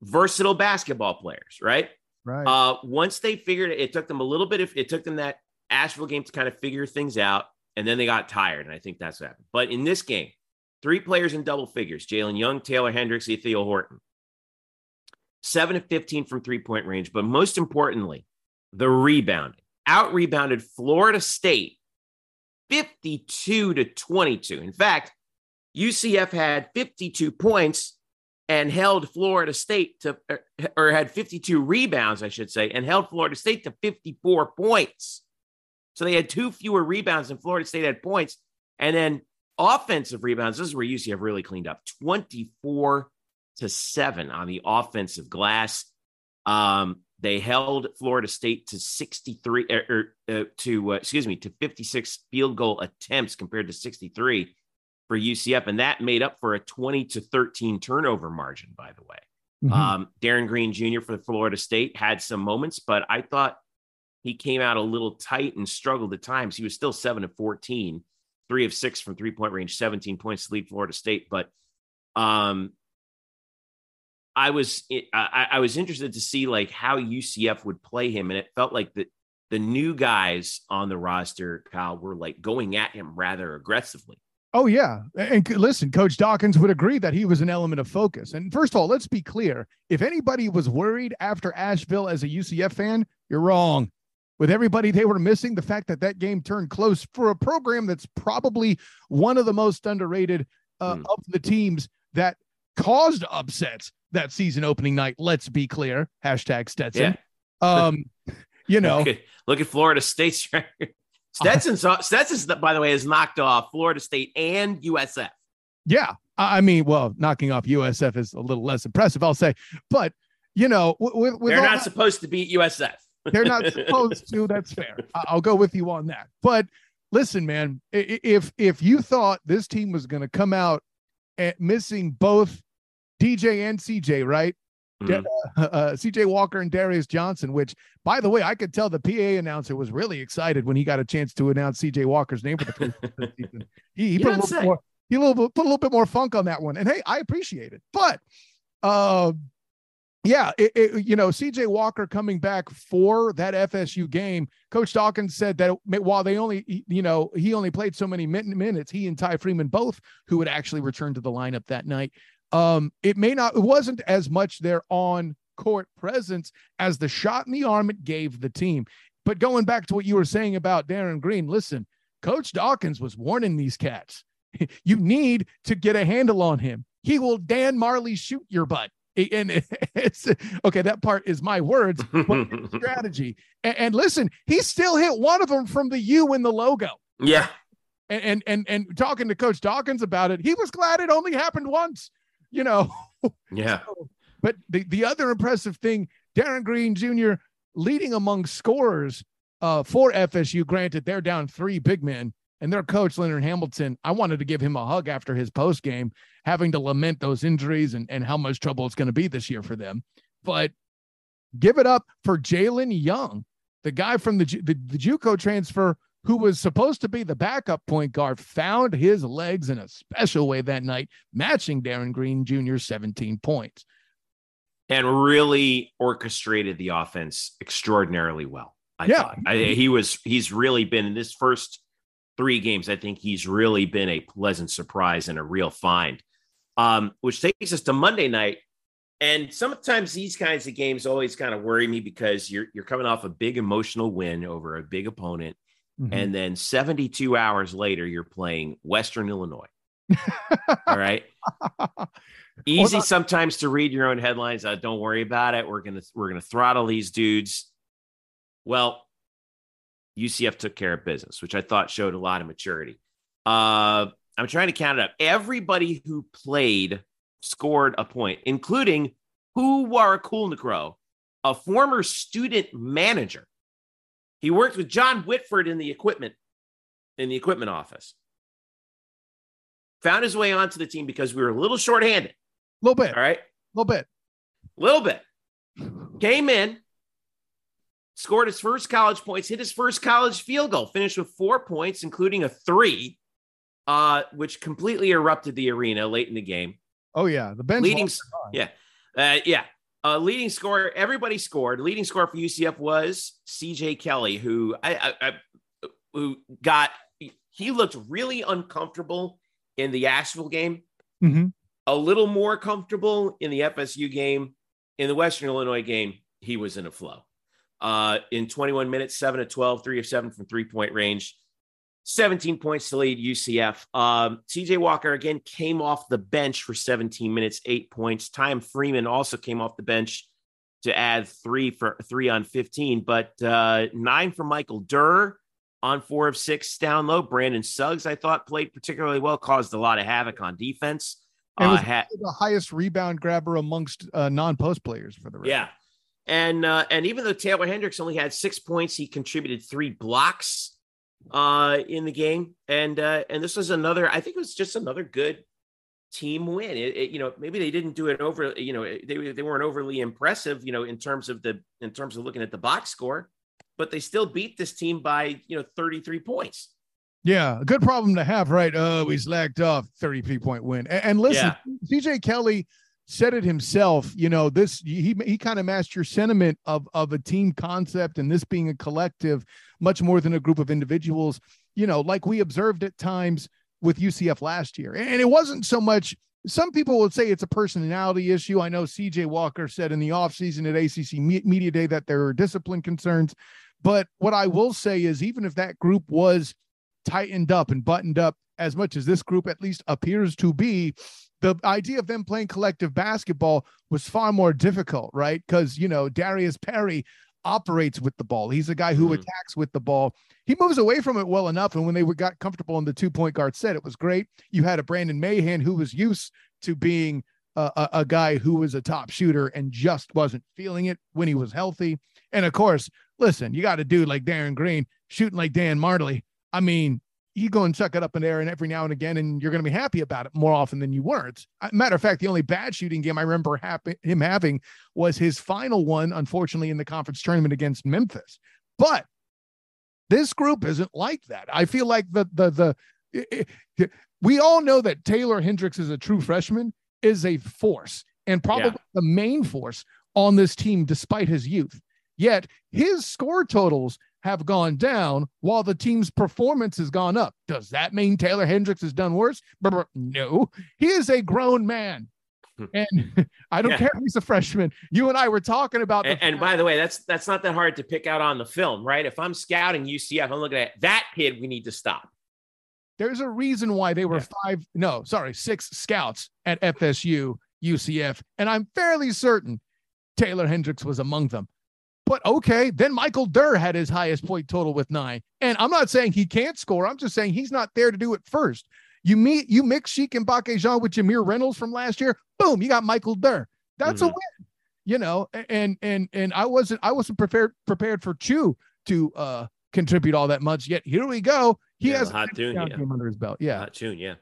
versatile basketball players, right? Right. Uh, once they figured it, it took them a little bit. Of, it took them that Asheville game to kind of figure things out, and then they got tired, and I think that's what happened. But in this game, three players in double figures: Jayhlon Young, Taylor Hendricks, Ithiel Horton. Seven of fifteen from three point range, but most importantly, the rebounding. Out rebounded Florida State 52 to 22. In fact, UCF had 52 points and held Florida State to, or had 52 rebounds, I should say, and held Florida State to 54 points. So they had two fewer rebounds than Florida State had points. And then offensive rebounds, this is where UCF really cleaned up 24 to 7 on the offensive glass. Um, they held Florida State to 63 or, er, or er, uh, to uh, excuse me to 56 field goal attempts compared to 63 for UCF, and that made up for a 20 to 13 turnover margin. By the way, mm-hmm. um, Darin Green Jr. for the Florida State had some moments, but I thought he came out a little tight and struggled at times. He was still seven of 14, three of six from three point range, 17 points to lead Florida State, but um, I was I, I was interested to see like how UCF would play him, and it felt like the the new guys on the roster, Kyle, were like going at him rather aggressively. Oh yeah, and listen, Coach Dawkins would agree that he was an element of focus. And first of all, let's be clear: if anybody was worried after Asheville as a UCF fan, you're wrong. With everybody they were missing, the fact that that game turned close for a program that's probably one of the most underrated uh, mm. of the teams that caused upsets that season opening night. Let's be clear. Hashtag Stetson. Yeah. Um, you (laughs) know, look at, look at Florida State's (laughs) (laughs) Stetson's uh, Stetson's by the way has knocked off Florida State and USF. Yeah, I mean, well, knocking off USF is a little less impressive, I'll say. But you know, with, with they're not that, supposed to beat USF. (laughs) they're not supposed to. That's fair. I'll go with you on that. But listen, man, if if you thought this team was going to come out at missing both DJ and CJ, right? Mm-hmm. (laughs) Uh, uh, CJ Walker and Darius Johnson, which, by the way, I could tell the PA announcer was really excited when he got a chance to announce CJ Walker's name for the first season. (laughs) He, he put, a little more, he a little, put a little bit more funk on that one. And hey, I appreciate it. But uh, yeah, it, it, you know, CJ Walker coming back for that FSU game. Coach Dawkins said that while they only, you know, he only played so many minutes, he and Ty Freeman both, who would actually return to the lineup that night, um, it may not, it wasn't as much their on court presence as the shot in the arm it gave the team. But going back to what you were saying about Darin Green, listen, Coach Dawkins was warning these cats. (laughs) you need to get a handle on him. He will Dan Majerle shoot your butt. And (laughs) it's okay. That part is my words, but (laughs) strategy. And, and listen, he still hit one of them from the U in the logo. Yeah. And, and and and talking to Coach Dawkins about it, he was glad it only happened once you know. (laughs) Yeah. So, but the, the other impressive thing, Darin Green Jr. leading among scorers uh, for FSU. Granted, they're down three big men, and their coach Leonard Hamilton. I wanted to give him a hug after his post game, having to lament those injuries and and how much trouble it's going to be this year for them. But give it up for Jayhlon Young, the guy from the the, the JUCO transfer who was supposed to be the backup point guard, found his legs in a special way that night, matching Darin Green Jr.'s 17 points. And really orchestrated the offense extraordinarily well. I yeah. thought I, he was, he's really been in this first three games. I think he's really been a pleasant surprise and a real find. Um, which takes us to Monday night. And sometimes these kinds of games always kind of worry me because you're you're coming off a big emotional win over a big opponent Mm-hmm. And then 72 hours later, you're playing Western Illinois. (laughs) All right. (laughs) Easy sometimes to read your own headlines. Uh, don't worry about it. We're gonna we're gonna throttle these dudes. Well, UCF took care of business, which I thought showed a lot of maturity. Uh, I'm trying to count it up. Everybody who played scored a point, including who Huwara Kulnakro, a former student manager he worked with John Whitford in the equipment in the equipment office. Found his way onto the team because we were a little shorthanded. A little bit. All right. A little bit. A little bit. (sighs) Came in, scored his first college points, hit his first college field goal, finished with four points, including a three, uh, which completely erupted the arena late in the game. Oh yeah, the bench leading. Yeah, uh, yeah. Uh, leading scorer, everybody scored. Leading scorer for UCF was CJ Kelly, who I, I, I, who got he looked really uncomfortable in the Asheville game. Mm-hmm. A little more comfortable in the FSU game. In the Western Illinois game, he was in a flow. Uh, in 21 minutes, seven of 12, three of seven from three point range. 17 points to lead UCF. Um, CJ Walker again came off the bench for 17 minutes, eight points. Tymone Freeman also came off the bench to add three for three on 15, but uh, nine for Michael Durr on four of six down low. Brandon Suggs, I thought, played particularly well, caused a lot of havoc on defense. And was Uh, ha- the highest rebound grabber amongst uh, non-post players for the Reds. Yeah. And uh, and even though Taylor Hendricks only had six points, he contributed three blocks uh, in the game. And uh, and this was another, I think it was just another good team win. It, it- you know, maybe they didn't do it over, you know, they they weren't overly impressive, you know, in terms of the in terms of looking at the box score, but they still beat this team by you know 33 points. Yeah, a good problem to have, right? Oh, he's lagged off 33 point win. And, and listen, CJ Kelly said it himself, you know, this he he kind of matched your sentiment of of a team concept and this being a collective much more than a group of individuals, you know, like we observed at times with UCF last year. And it wasn't so much some people would say it's a personality issue. I know CJ Walker said in the offseason at ACC Media Day that there are discipline concerns. But what I will say is, even if that group was tightened up and buttoned up as much as this group at least appears to be, the idea of them playing collective basketball was far more difficult, right? Because, you know, Darius Perry operates with the ball. He's a guy who Mhm. attacks with the ball. He moves away from it well enough. And when they got comfortable in the two point guard set, it was great. You had a Brandon Mahan who was used to being a, a, a guy who was a top shooter and just wasn't feeling it when he was healthy. And of course, listen, you got a dude like Darin Green shooting like Dan Majerle. I mean, you go and chuck it up in there and every now and again, and you're going to be happy about it more often than you weren't. Uh, Matter of fact, the only bad shooting game I remember happen, him having was his final one, unfortunately, in the conference tournament against Memphis. But this group isn't like that. I feel like the the the it- it- we all know that Taylor Hendricks is a true freshman, is a force, and probably Yeah. the main force on this team, despite his youth. Yet his score totals have gone down while the team's performance has gone up. Does that mean Taylor Hendricks has done worse? No, he is a grown man. Hmm. And (laughs) I don't Yeah. care if he's a freshman. You and I were talking about And, and by the way, that's that's not that hard to pick out on the film, right? If I'm scouting UCF, I'm looking at that kid. We need to stop. there's a reason why they were Yeah. five, no, sorry, six scouts at FSU, UCF. And I'm fairly certain Taylor Hendricks was among them. But okay, then Michael Durr had his highest point total with nine. And I'm not saying he can't score. I'm just saying he's not there to do it first. You meet you mix Sheik and Jean with Jameer Reynolds from last year. Boom, you got Michael Durr. That's a Mhm. win. You know, and and and I wasn't I wasn't prepared prepared for Chu to uh contribute all that much. Yet here we go. He Yeah, has the hot a tune, yeah. under his belt. Yeah. Not June, yeah.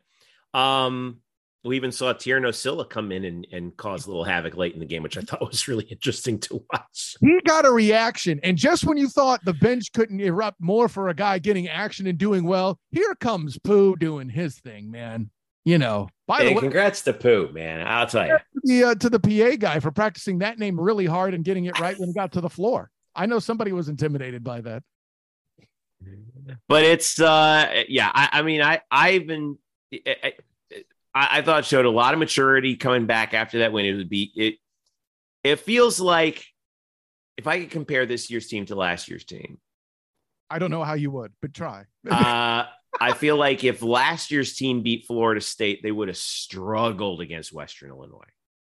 Um, we even saw Thierno Sylla come in and, and cause a little havoc late in the game, which I thought (laughs) was really interesting to watch. He got a reaction. And just when you thought the bench couldn't erupt more for a guy getting action and doing well, here comes Pooh doing his thing, man. You know, by Hey, the way, congrats to Pooh, man. I'll tell you. the, uh, to the PA guy for practicing that name really hard and getting it right when he got to the floor. I know somebody was intimidated by that. But it's uh yeah, I, I mean I I've been I, I, I thought it showed a lot of maturity coming back after that win. It would be it it feels like if I could compare this year's team to last year's team, I don't know how you would, but try. (laughs) uh I feel like if last year's team beat Florida State, they would have struggled against Western Illinois.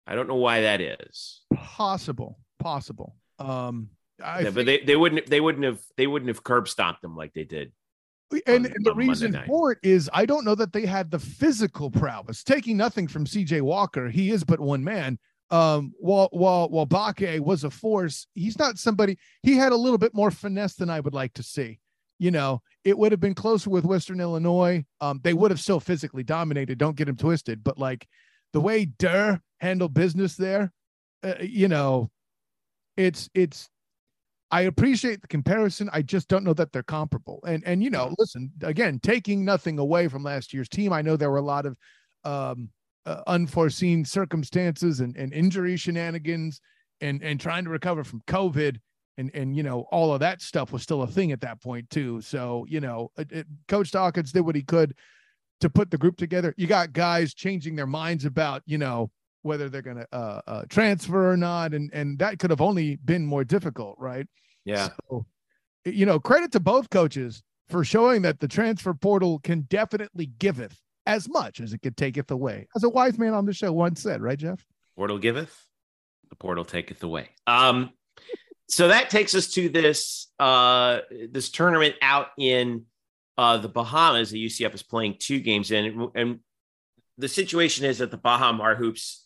I don't know why that is. possible, possible. Um, I Yeah, think- but they, they wouldn't they wouldn't have they wouldn't have curb stomped them like they did. And, on- and the reason for it is I don't know that they had the physical prowess. Taking nothing from CJ Walker, he is but one man. Um, while while while Bakke was a force, he's not somebody. He had a little bit more finesse than I would like to see. You know, it would have been closer with Western Illinois. Um, they would have still physically dominated. Don't get him twisted, but like the way Durr handled business there, uh, you know, it's it's I appreciate the comparison. I just don't know that they're comparable. And and you know, listen, again, taking nothing away from last year's team, I know there were a lot of um, uh, unforeseen circumstances and, and injury shenanigans, and and trying to recover from COVID, and and you know all of that stuff was still a thing at that point too. So you know, it, it, Coach Dawkins did what he could to put the group together. You got guys changing their minds about you know whether they're going to uh, uh, transfer or not, and and that could have only been more difficult, right? Yeah. So, you know, credit to both coaches for showing that the transfer portal can definitely giveth as much as it could taketh away. As a wise man on the show once said, right, Jeff? Portal giveth, the portal taketh away. Um, so that takes us to this uh this tournament out in uh the Bahamas that UCF is playing two games in, and the situation is that the Baha Mar Hoops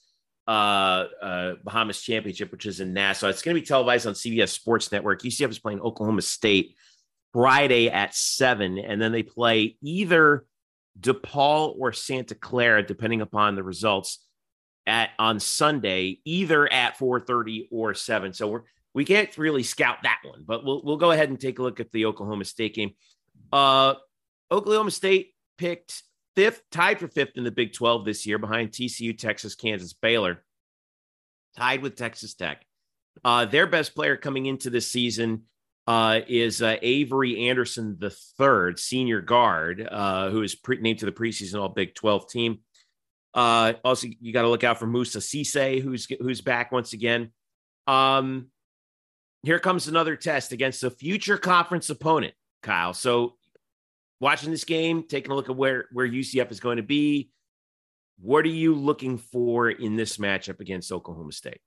uh, uh, Bahamas Championship, which is in Nassau. It's going to be televised on CBS Sports Network. UCF is playing Oklahoma State Friday at seven, and then they play either DePaul or Santa Clara, depending upon the results at on Sunday, either at 4:30 or 7. So we're we can't really scout that one, but we'll we'll go ahead and take a look at the Oklahoma State game. Uh Oklahoma State picked fifth, tied for fifth in the Big 12 this year behind TCU, Texas, Kansas, Baylor, tied with Texas Tech. Uh, their best player coming into this season uh, is uh, Avery Anderson the third, senior guard, uh, who is pre- named to the preseason All Big 12 team. Uh, also, you got to look out for Moussa Cisse, who's who's back once again. Um, here comes another test against a future conference opponent, Kyle. So watching this game, taking a look at where where UCF is going to be. What are you looking for in this matchup against Oklahoma State?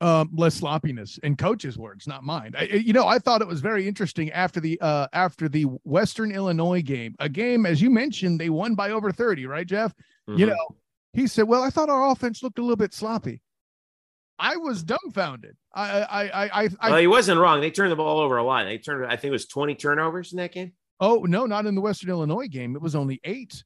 Um, less sloppiness in coaches' words, not mine. I, you know, I thought it was very interesting after the uh, after the Western Illinois game, a game as you mentioned, they won by over thirty, right, Jeff? Mm-hmm. You know, he said, "Well, I thought our offense looked a little bit sloppy." I was dumbfounded. I, I, I, I. Well, he wasn't wrong. They turned the ball over a lot. They turned, I think it was twenty turnovers in that game. Oh no, not in the Western Illinois game. It was only eight.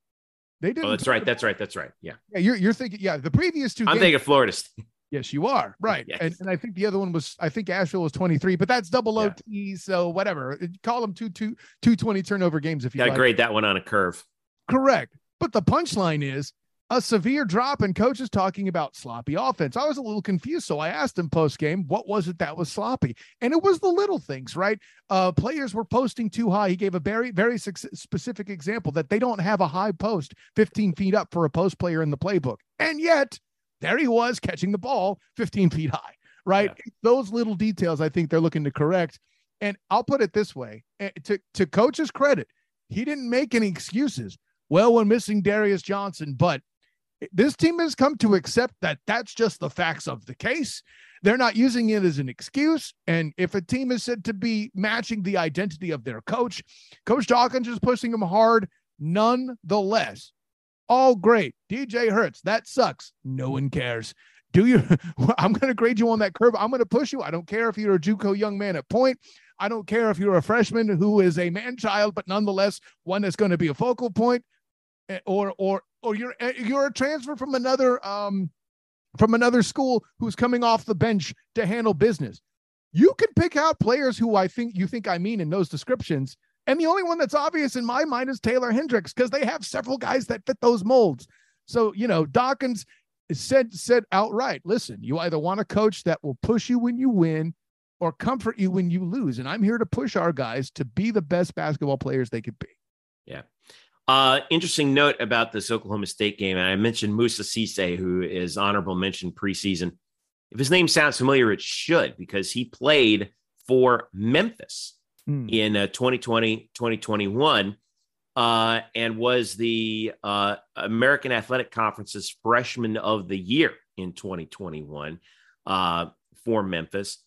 They didn't. Oh, that's right. That's right. That's right. Yeah. Yeah, you're you're thinking. Yeah, the previous two. I'm games, thinking Florida State. (laughs) Yes, you are right, yes. and and I think the other one was I think Asheville was 23, but that's double yeah. OT, so whatever. Call them two two two twenty turnover games if you. Got like. grade that one on a curve. Correct, but the punchline is a severe drop and coaches talking about sloppy offense. I was a little confused. So I asked him post game, what was it that was sloppy? And it was the little things, right? Uh, players were posting too high. He gave a very, very specific example that they don't have a high post 15 feet up for a post player in the playbook. And yet there he was catching the ball 15 feet high, right? Yeah. Those little details I think they're looking to correct. And I'll put it this way eh, to, to coach's credit, he didn't make any excuses. Well, when missing Darius Johnson, but this team has come to accept that that's just the facts of the case. They're not using it as an excuse. And if a team is said to be matching the identity of their coach, Coach Dawkins is pushing them hard nonetheless. All great. DJ Hurts, that sucks. No one cares. Do you? (laughs) I'm going to grade you on that curve. I'm going to push you. I don't care if you're a Juco young man at point. I don't care if you're a freshman who is a man child, but nonetheless one that's going to be a focal point eh, or or or you're eh, you're a transfer from another um from another school who's coming off the bench to handle business. You can pick out players who I think you think I mean in those descriptions. And the only one that's obvious in my mind is Taylor Hendricks because they have several guys that fit those molds. So, you know, Dawkins said said outright, listen, you either want a coach that will push you when you win or comfort you when you lose. And I'm here to push our guys to be the best basketball players they could be. Yeah. Uh, interesting note about this Oklahoma State game, and I mentioned Moussa Cisse, who is honorable mention preseason. If his name sounds familiar, it should because he played for Memphis mm. in uh, 2020, 2021, uh, and was the uh, American Athletic Conference's freshman of the year in 2021 uh, for Memphis.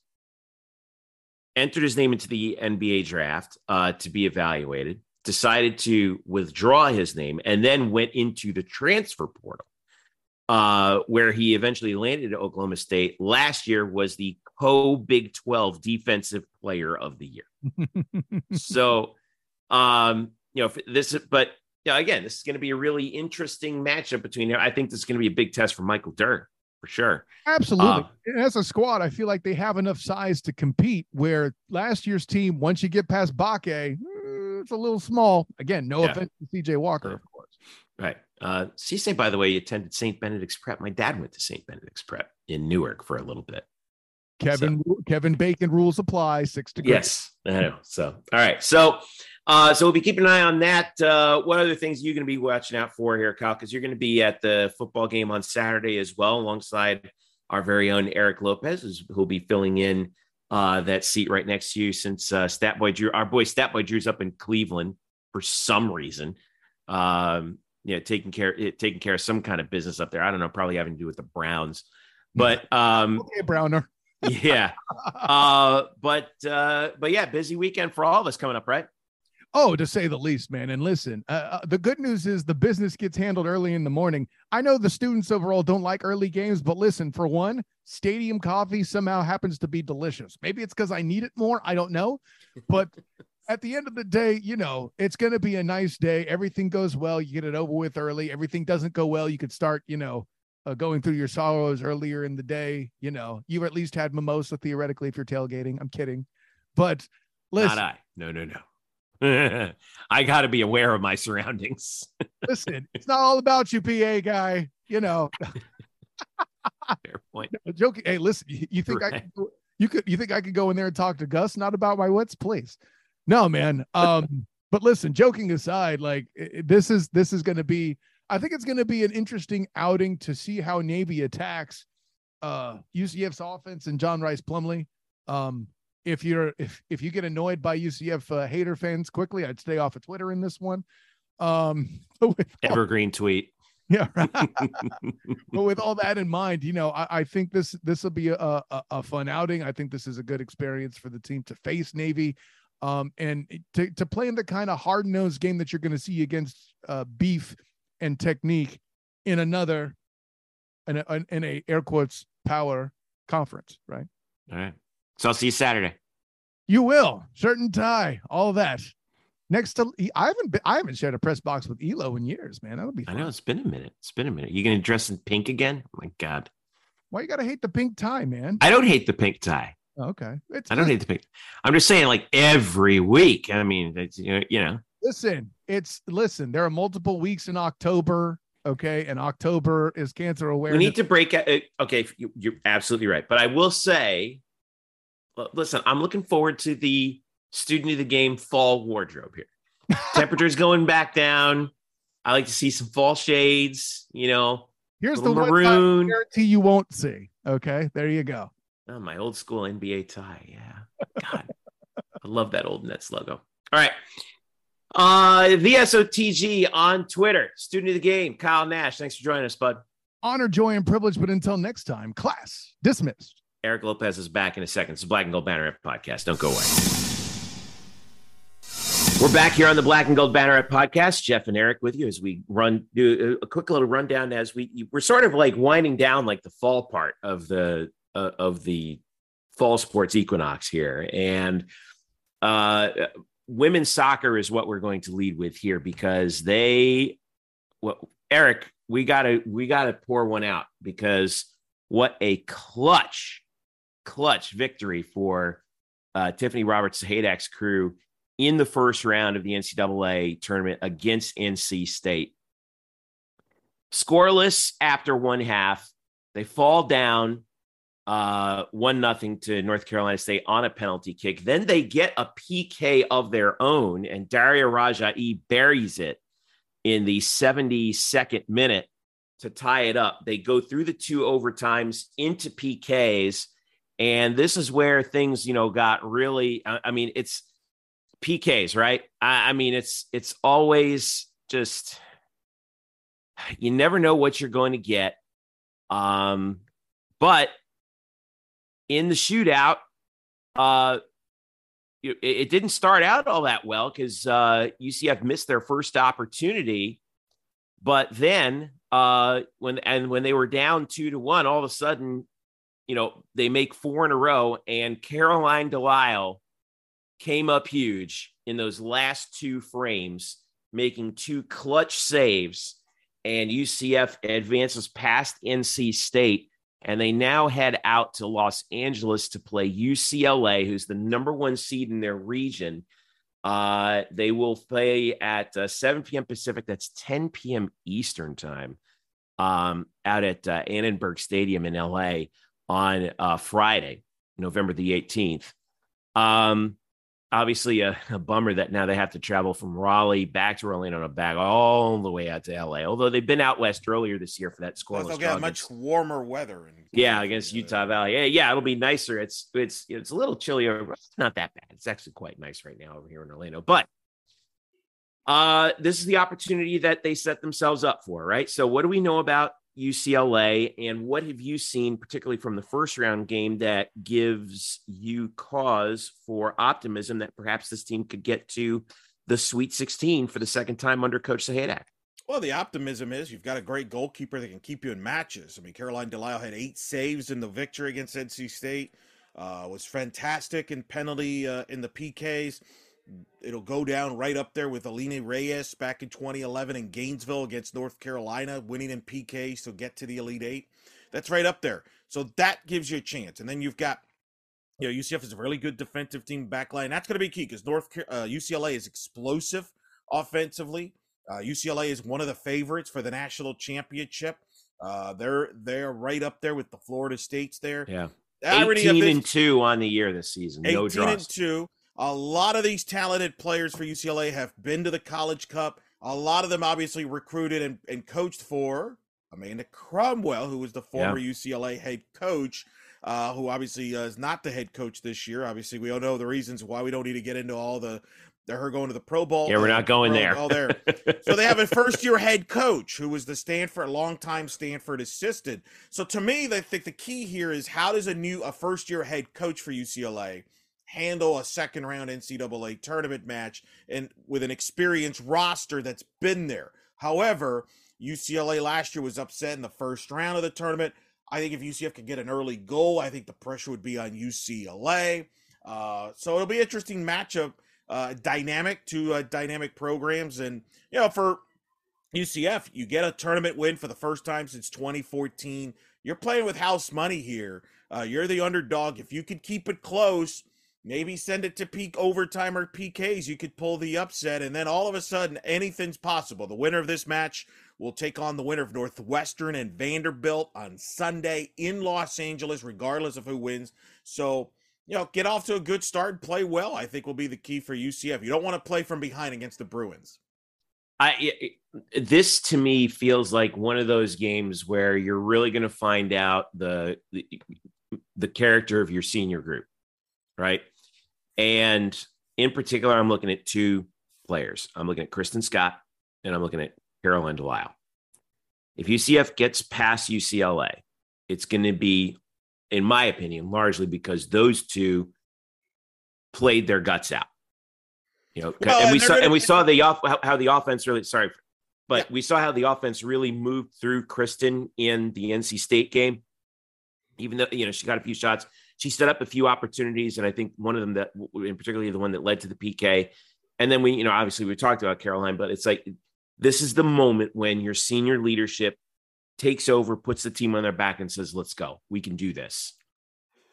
Entered his name into the NBA draft uh, to be evaluated decided to withdraw his name and then went into the transfer portal, uh, where he eventually landed at Oklahoma State. Last year was the co Big 12 Defensive Player of the Year. (laughs) so, um, you know, this, but you know, again, this is going to be a really interesting matchup between. I think this is going to be a big test for Michael Durr for sure. Absolutely. Uh, As a squad, I feel like they have enough size to compete. Where last year's team, once you get past Bakke, it's a little small. Again, no yeah. offense to CJ Walker, of course. Right. Uh, Cisse, by the way, you attended St. Benedict's Prep. My dad went to St. Benedict's Prep in Newark for a little bit. Kevin so. Kevin Bacon rules apply. Six degrees. Yes, I know. So, all right. So, uh, so we'll be keeping an eye on that. Uh, what other things are you going to be watching out for here, Kyle? Because you're going to be at the football game on Saturday as well, alongside our very own Eric Lopez, who'll be filling in uh, that seat right next to you since uh, Stat Boy Drew, our boy Stat Boy Drew's up in Cleveland for some reason. Um, you know, taking care eh, taking care of some kind of business up there. I don't know, probably having to do with the Browns. But (laughs) um, okay, Browner. yeah. (laughs) Uh, but uh, but yeah, busy weekend for all of us coming up, right? Oh, to say the least, man. And listen, uh, uh, the good news is the business gets handled early in the morning. I know the students overall don't like early games, but listen, for one, stadium coffee somehow happens to be delicious. Maybe it's because I need it more. I don't know. But (laughs) at the end of the day, you know, it's going to be a nice day. Everything goes well. You get it over with early. Everything doesn't go well. You could start, you know, uh, going through your sorrows earlier in the day. You know, you at least had mimosa theoretically if you're tailgating. I'm kidding. But listen. Not I. No, no, no. (laughs) I got to be aware of my surroundings. (laughs) listen, it's not all about you, PA guy. You know. (laughs) Fair point. No, joking. Hey, listen, you, you think right. I could, you could you think I could go in there and talk to Gus? Not about my wits, please. No, man. Um, (laughs) but listen, joking aside, like it, this is this is going to be. I think it's going to be an interesting outing to see how Navy attacks uh UCF's offense and John Rhys Plumlee. Um, if you're if if you get annoyed by UCF uh, hater fans quickly, I'd stay off of Twitter in this one. Um, (laughs) evergreen tweet. Yeah, (laughs) but with all that in (laughs) mind, you know, I, I think this this will be a, a, a fun outing. I think this is a good experience for the team to face Navy, um, and to to play in the kind of hard nosed game that you're going to see against uh, Beef and Technique in another in a, in a air quotes power conference, right? All right. So I'll see you Saturday. You will. And tie, all that. Next to I haven't been, I haven't shared a press box with Elo in years, man. That'll be fun. I know it's been a minute. It's been a minute. You gonna dress in pink again? Oh my god. Why you gotta hate the pink tie, man? I don't hate the pink tie. Oh, okay. It's I don't hate the pink. I'm just saying, like every week. I mean, it's, you know. Listen, it's listen. There are multiple weeks in October. Okay, and October is cancer awareness. We need to break. Uh, okay, you're absolutely right. But I will say listen, I'm looking forward to the student of the game fall wardrobe here. Temperature's going back down. I like to see some fall shades, you know. Here's the maroon guarantee you won't see. Okay, there you go. Oh, my old school NBA tie. Yeah. God. I love that old Nets logo. All right. Uh VSOTG on Twitter. Student of the game, Kyle Nash. Thanks for joining us, bud. Honor, joy, and privilege. But until next time, class dismissed. Eric Lopez is back in a second. It's Black and Gold Banner podcast. Don't go away. We're back here on the Black and Gold Banner podcast. Jeff and Eric with you as we run do a quick little rundown as we we're sort of like winding down like the fall part of the uh, of the fall sports equinox here, and uh, women's soccer is what we're going to lead with here because they, well, Eric, we gotta we gotta pour one out because what a clutch clutch victory for uh, Tiffany Roberts Sahaydak's crew in the first round of the NCAA tournament against NC State. Scoreless after one half, they fall down uh, one nothing to North Carolina State on a penalty kick. Then they get a PK of their own, and Daria Rajai buries it in the 72nd minute to tie it up. They go through the two overtimes into PKs and this is where things, you know, got really, I, I mean, it's PKs, right? I, I mean, it's, it's always just, you never know what you're going to get. Um, but in the shootout, uh, it, it didn't start out all that well because uh, UCF missed their first opportunity. But then, uh, when and when they were down two to one, all of a sudden you know, they make four in a row, and Caroline Delisle came up huge in those last two frames, making two clutch saves. And UCF advances past NC State, and they now head out to Los Angeles to play UCLA, who's the number one seed in their region. Uh, they will play at uh, 7 p.m. Pacific. That's 10 p.m. Eastern time um, out at uh, Annenberg Stadium in LA on uh, Friday, November the 18th. Um, obviously a, a, bummer that now they have to travel from Raleigh back to Orlando and back all the way out to LA. Although they've been out west earlier this year for that scoreless. They'll get much warmer weather. In yeah, against Utah Valley. Yeah, yeah, it'll be nicer. It's it's it's a little chillier. It's not that bad. It's actually quite nice right now over here in Orlando. But uh, this is the opportunity that they set themselves up for, right? So, what do we know about UCLA, and what have you seen, particularly from the first round game, that gives you cause for optimism that perhaps this team could get to the Sweet 16 for the second time under Coach Sahaydak? Well, the optimism is you've got a great goalkeeper that can keep you in matches. I mean, Caroline Delisle had eight saves in the victory against NC State. Uh, was fantastic in penalty uh, in the PKs it'll go down right up there with Aline Reyes back in 2011 in Gainesville against North Carolina, winning in PKs to get to the Elite Eight. That's right up there. So that gives you a chance. And then you've got, you know, UCF is a really good defensive team backline. That's going to be key because North uh, UCLA is explosive offensively. Uh, UCLA is one of the favorites for the national championship. Uh, they're they're right up there with the Florida States there. Yeah, eighteen and two on the year this season. No draws. and two. A lot of these talented players for UCLA have been to the College Cup. A lot of them obviously recruited and, and coached for Amanda Cromwell, who was the former yeah. UCLA head coach, uh, who obviously uh, is not the head coach this year. Obviously, we all know the reasons why. We don't need to get into all the her going to the Pro Bowl. Yeah, we're not going there. Oh, there. (laughs) so they have a first year head coach who was the Stanford, longtime Stanford assistant. So to me, I think the key here is how does a new a first year head coach for UCLA handle a second round NCAA tournament match and with an experienced roster that's been there. However, UCLA last year was upset in the first round of the tournament. I think if UCF could get an early goal, I think the pressure would be on UCLA. Uh, so it'll be interesting matchup, uh, dynamic to uh, dynamic programs. And, you know, for UCF, you get a tournament win for the first time since 2014. You're playing with house money here. Uh, you're the underdog. If you could keep it close, Maybe send it to peak overtime or PKs. You could pull the upset, and then all of a sudden, anything's possible. The winner of this match will take on the winner of Northwestern and Vanderbilt on Sunday in Los Angeles, regardless of who wins. So, you know, get off to a good start play well. I think will be the key for UCF. You don't want to play from behind against the Bruins. I this to me feels like one of those games where you're really going to find out the, the the character of your senior group, right? And in particular, I'm looking at two players. I'm looking at Kristen Scott and I'm looking at Caroline Delisle. If UCF gets past UCLA, it's going to be, in my opinion, largely because those two played their guts out. You know, well, and we saw and we saw the off how the offense really sorry, but yeah. we saw how the offense really moved through Kristen in the NC State game. Even though you know she got a few shots, she set up a few opportunities, and I think one of them that, in particularly the one that led to the PK. And then we, you know, obviously we talked about Caroline, but it's like this is the moment when your senior leadership takes over, puts the team on their back, and says, "Let's go. We can do this."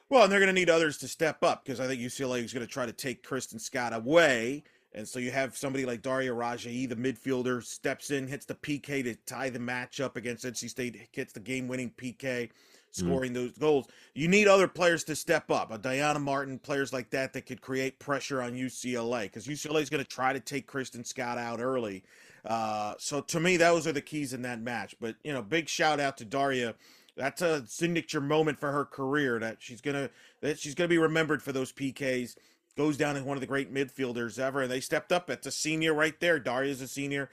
Well, and they're going to need others to step up because I think UCLA is going to try to take Kristen Scott away. And so you have somebody like Daria Rajaei, the midfielder, steps in, hits the PK to tie the match up against NC State, hits the game winning PK. Mm-hmm. scoring mm. those goals. You need other players to step up. A Diana Martin, players like that that could create pressure on UCLA because UCLA is going to try to take Kristen Scott out early. Uh, so to me, those are the keys in that match. But you know, big shout out to Daria. That's a signature moment for her career that she's gonna that she's gonna be remembered for those PKs. Goes down as one of the great midfielders ever, and they stepped up. It's a senior right there. Daria's a senior.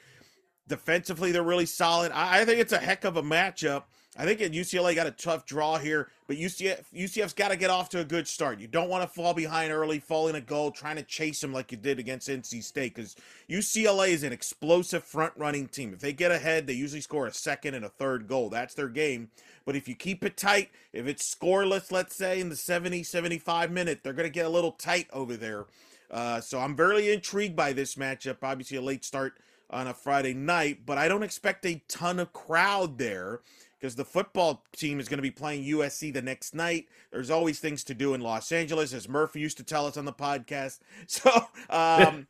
Defensively, they're really solid. I, I think it's a heck of a matchup. I think UCLA got a tough draw here, but UCF UCF's got to get off to a good start. You don't want to fall behind early, fall in a goal, trying to chase them like you did against NC State, because UCLA is an explosive front running team. If they get ahead, they usually score a second and a third goal. That's their game. But if you keep it tight, if it's scoreless, let's say in the 70, 75 minute, they're going to get a little tight over there. Uh, so I'm very intrigued by this matchup. Obviously, a late start on a Friday night, but I don't expect a ton of crowd there because the football team is going to be playing USC the next night. There's always things to do in Los Angeles, as Murphy used to tell us on the podcast. (laughs) So, um,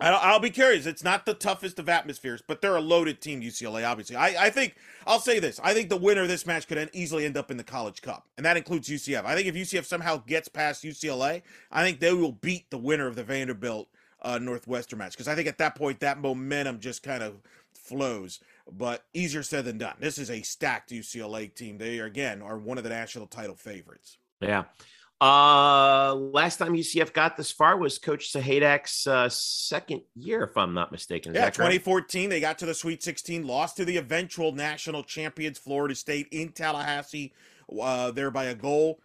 I'll, I'll be curious. It's not the toughest of atmospheres, but they're a loaded team, UCLA, obviously. I, I think, I'll say this. I think the winner of this match could easily end up in the College Cup, and that includes UCF. I think if UCF somehow gets past UCLA, I think they will beat the winner of the Vanderbilt uh, Northwestern match, because I think at that point, that momentum just kind of flows. But easier said than done. This is a stacked UCLA team. They, are, again, are one of the national title favorites. Yeah. Uh, last time UCF got this far was Coach Sahaydak's uh, second year, if I'm not mistaken. Is yeah, 2014. They got to the Sweet 16, lost to the eventual national champions, Florida State, in Tallahassee, uh, there by a goal.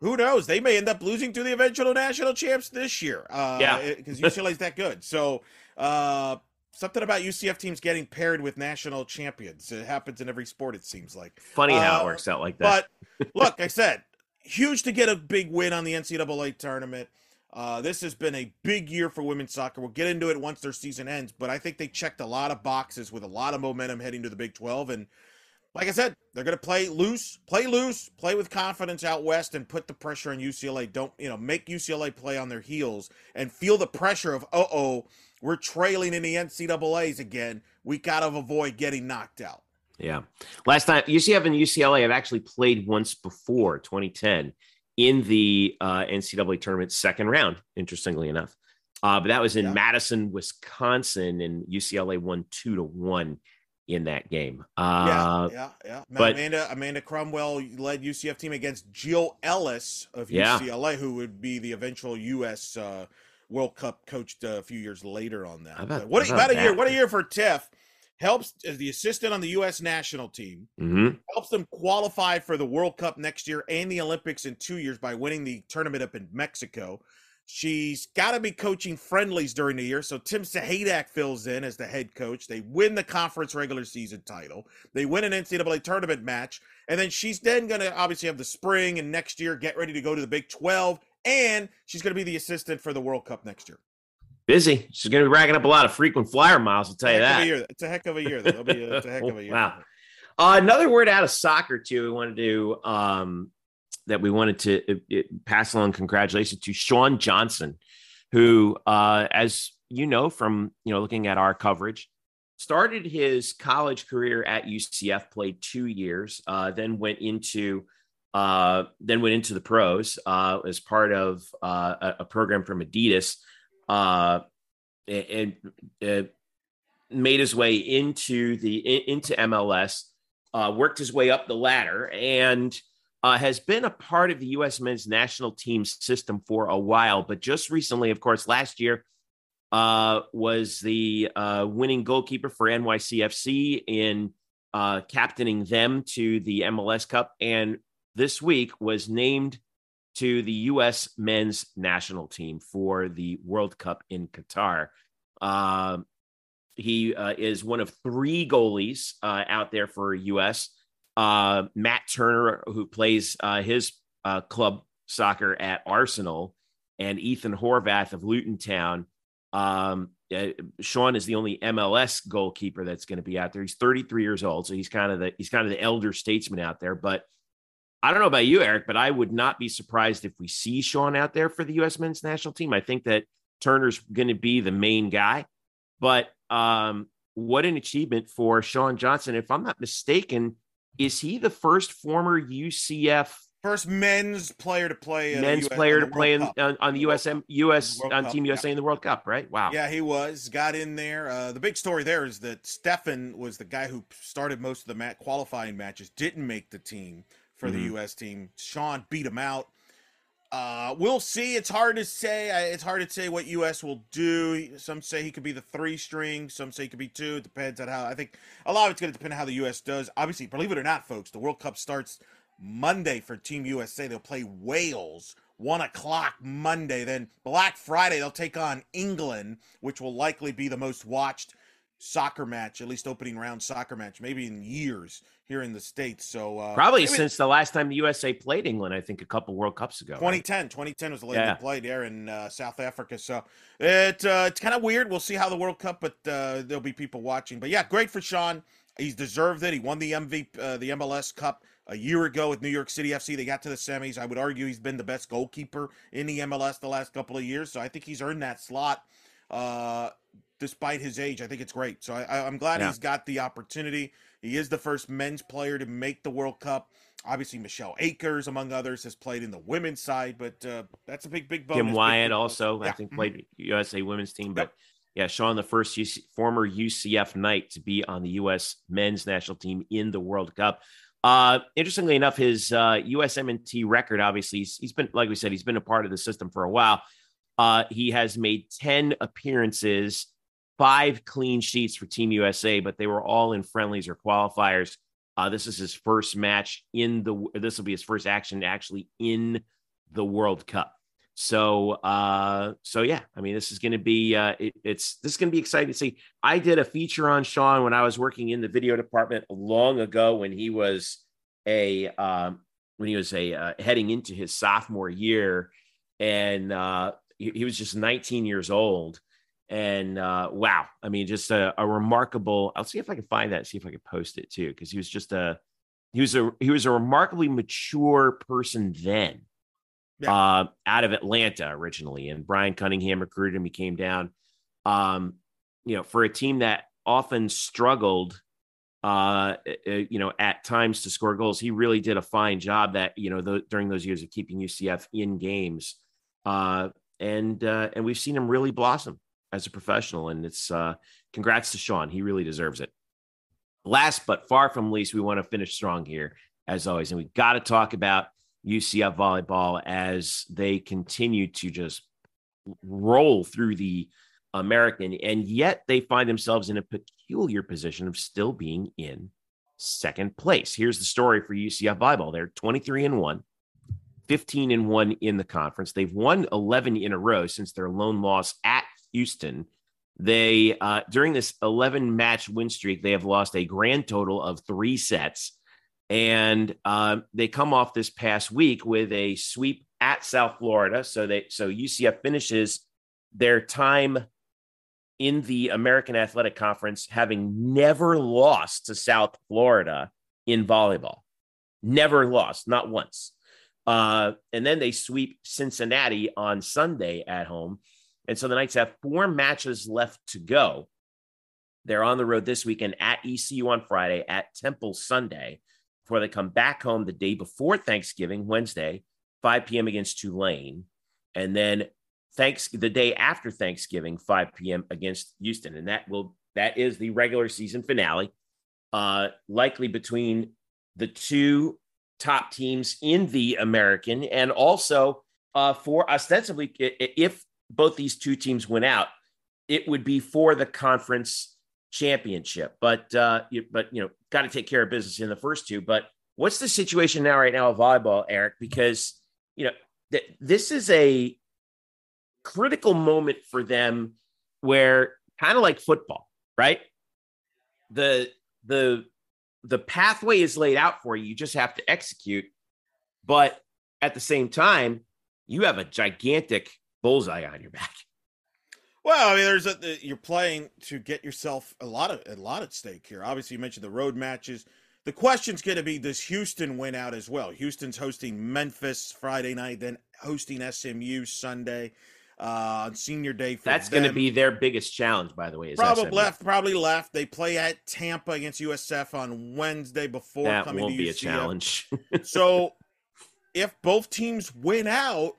Who knows? They may end up losing to the eventual national champs this year. Uh, yeah, because UCLA's that good. So, uh, something about UCF teams getting paired with national champions. It happens in every sport. It seems like funny how it uh, works out like that. But (laughs) look, I said huge to get a big win on the NCAA tournament. Uh, this has been a big year for women's soccer. We'll get into it once their season ends, but I think they checked a lot of boxes with a lot of momentum heading to the Big 12. And like I said, they're going to play loose, play loose, play with confidence out west, and put the pressure on UCLA. Don't, you know, make UCLA play on their heels and feel the pressure of, uh oh, we're trailing in the NCAAs again. We got to avoid getting knocked out. Yeah. Last time UCF and UCLA have actually played once before 2010 in the uh, NCAA tournament second round, interestingly enough. Uh, but that was in yeah. Madison, Wisconsin, and UCLA won two to one in that game. Uh, yeah, yeah, yeah. But, Amanda Amanda Cromwell led UCF team against Jill Ellis of UCLA, yeah. who would be the eventual U.S. Uh, World Cup coached a few years later on that. About, what about, about a year? What a year for Tiff helps as the assistant on the U.S. national team, mm-hmm. helps them qualify for the World Cup next year and the Olympics in two years by winning the tournament up in Mexico. She's got to be coaching friendlies during the year, so Tim Sahaydak fills in as the head coach. They win the conference regular season title. They win an NCAA tournament match, and then she's then going to obviously have the spring and next year get ready to go to the Big 12, and she's going to be the assistant for the World Cup next year busy. She's going to be racking up a lot of frequent flyer miles. I'll tell you that. It's a heck of a year. Though. Be a, it's a heck (laughs) of a year. wow. Uh, another word out of soccer too. We wanted to um, that we wanted to it, it, pass along congratulations to Sean Johnson, who, uh, as you know from you know looking at our coverage, started his college career at UCF, played two years, uh, then went into uh, then went into the pros uh, as part of uh, a, program from Adidas uh, and, uh, made his way into the into MLS, uh, worked his way up the ladder, and has been a part of the U.S. men's national team system for a while. But just recently, of course, last year was the winning goalkeeper for NYCFC in captaining them to the MLS Cup, and this week was named to the U.S. men's national team for the World Cup in Qatar. Uh, he uh, is one of three goalies uh, out there for U.S. Uh, Matt Turner, who plays uh, his uh, club soccer at Arsenal, and Ethan Horvath of Luton Town. Um, Sean is the only MLS goalkeeper that's going to be out there. He's 33 years old, so he's kind of the he's kind of the elder statesman out there. But I don't know about you, Eric, but I would not be surprised if we see Sean out there for the U.S. men's national team. I think that Turner's going to be the main guy. But um, what an achievement for Sean Johnson. If I'm not mistaken, is he the first former UCF first men's player to play men's US, player to play in, on, on, the USM US on Cup, Team USA yeah. in the World Cup, right? Wow. Yeah, he was got in there. Uh, the big story there is that Steffen was the guy who started most of the mat- qualifying matches, didn't make the team for mm-hmm. the U.S. team. Sean beat him out. Uh, we'll see. It's hard to say. It's hard to say what U.S. will do. Some say he could be the three string. Some say he could be two. It depends on how. I think a lot of it's going to depend on how the U.S. does. Obviously, believe it or not, folks, the World Cup starts Monday for Team USA. They'll play Wales one o'clock Monday. Then Black Friday they'll take on England, which will likely be the most watched soccer match, at least opening round soccer match, maybe in years here in the States. So uh, probably since the last time the USA played England, I think a couple World Cups ago. 2010, right? 2010 was the last yeah. they played there in uh, South Africa. So it uh, it's kind of weird. We'll see how the World Cup, but uh, there'll be people watching. But yeah, great for Sean. He's deserved it. He won the MVP, uh, the MLS Cup a year ago with New York City FC. They got to the semis. I would argue he's been the best goalkeeper in the MLS the last couple of years. So I think he's earned that slot. Uh, despite his age. I think it's great. So I, I'm glad Yeah. he's got the opportunity. He is the first men's player to make the World Cup. Obviously, Michelle Akers, among others, has played in the women's side, but uh, that's a big, big bonus. Kim Wyant big bonus. also, I Yeah. think, Mhm. played USA women's team. But Yep. yeah, Sean, the first UC, former UCF Knight to be on the U.S. men's national team in the World Cup. Uh, interestingly enough, his uh, USMNT record, obviously, he's, he's been, like we said, he's been a part of the system for a while. Uh, he has made 10 appearances, five clean sheets for Team USA, but they were all in friendlies or qualifiers. Uh, this is his first match in the. This will be his first action actually in the World Cup. So, uh, so yeah, I mean, this is going to be. Uh, it, it's this is going to be exciting to see. I did a feature on Sean when I was working in the video department long ago when he was a um, when he was a uh, heading into his sophomore year, and uh, he, he was just 19 years old. And uh, wow, I mean, just a, a remarkable. I'll see if I can find that. See if I can post it too, because he was just a he was a he was a remarkably mature person then. Yeah. Uh, out of Atlanta originally, and Brian Cunningham recruited him. He came down. Um, you know, for a team that often struggled, uh, uh, you know, at times to score goals, he really did a fine job. That you know, the, during those years of keeping UCF in games, uh, and uh, and we've seen him really blossom as a professional. And it's uh, congrats to Sean. He really deserves it. Last but far from least, we want to finish strong here as always, and we've got to talk about UCF volleyball as they continue to just roll through the American, and yet they find themselves in a peculiar position of still being in second place. Here's the story for UCF volleyball. They're 23 and 1, 15 and 1 in the conference. They've won 11 in a row since their lone loss at Houston. They uh, during this 11 match win streak, they have lost a grand total of three sets, and um, they come off this past week with a sweep at South Florida. So they so UCF finishes their time in the American Athletic Conference having never lost to South Florida in volleyball, never lost, not once. Uh, and then they sweep Cincinnati on Sunday at home. And so the Knights have four matches left to go. They're on the road this weekend at ECU on Friday, at Temple Sunday, before they come back home the day before Thanksgiving, Wednesday, 5 p.m. against Tulane. And then thanks the day after Thanksgiving, 5 p.m. against Houston. And that will that is the regular season finale. Uh, likely between the two top teams in the American, and also uh, for ostensibly, if both these two teams went out, it would be for the conference championship. But uh, you, but you know, got to take care of business in the first two. But what's the situation now, right now, of volleyball, Eric? Because you know, th- this is a critical moment for them, where kind of like football, right? The the the pathway is laid out for you. You just have to execute. But at the same time, you have a gigantic bullseye on your back. Well, I mean, there's a the, you're playing to get yourself a lot of a lot at stake here. Obviously, you mentioned the road matches. The question's going to be: Does Houston win out as well? Houston's hosting Memphis Friday night, then hosting SMU Sunday uh, on Senior Day. For That's going to be their biggest challenge, by the way. Is probably SMU. left. Probably left. They play at Tampa against USF on Wednesday before That coming won't to be a challenge. (laughs) so if both teams win out,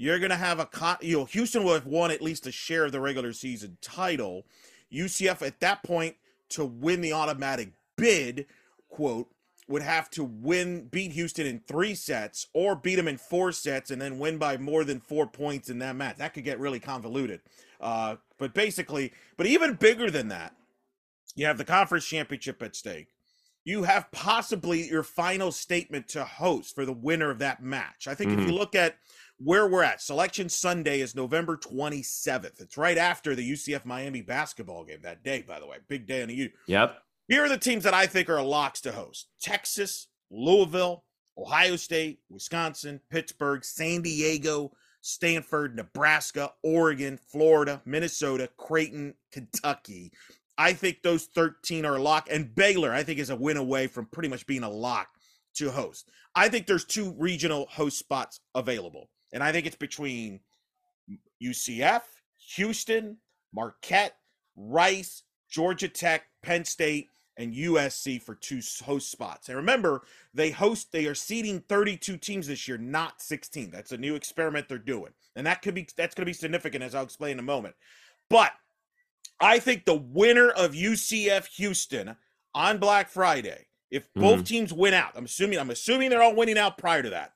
you're going to have a you know Houston will have won at least a share of the regular season title. UCF at that point to win the automatic bid, quote, would have to win beat Houston in 3 sets or beat them in 4 sets and then win by more than 4 points in that match. That could get really convoluted. Uh, but basically, but even bigger than that, you have the conference championship at stake you have possibly your final statement to host for the winner of that match. I think if you look at where we're at, Selection Sunday is November 27th. It's right after the UCF Miami basketball game that day, by the way. Big day on the U. yep. Here are the teams that I think are locks to host Texas, Louisville, Ohio State, Wisconsin, Pittsburgh, San Diego, Stanford, Nebraska, Oregon, Florida, Minnesota, Creighton, Kentucky. I think those 13 are a lock. And Baylor, I think, is a win away from pretty much being a lock to host. I think there's two regional host spots available. And I think it's between UCF, Houston, Marquette, Rice, Georgia Tech, Penn State, and USC for two host spots. And remember, they host they are seeding 32 teams this year, not 16. That's a new experiment they're doing. And that could be that's going to be significant as I'll explain in a moment. But I think the winner of UCF Houston on Black Friday, if both mm-hmm. teams win out, I'm assuming I'm assuming they're all winning out prior to that.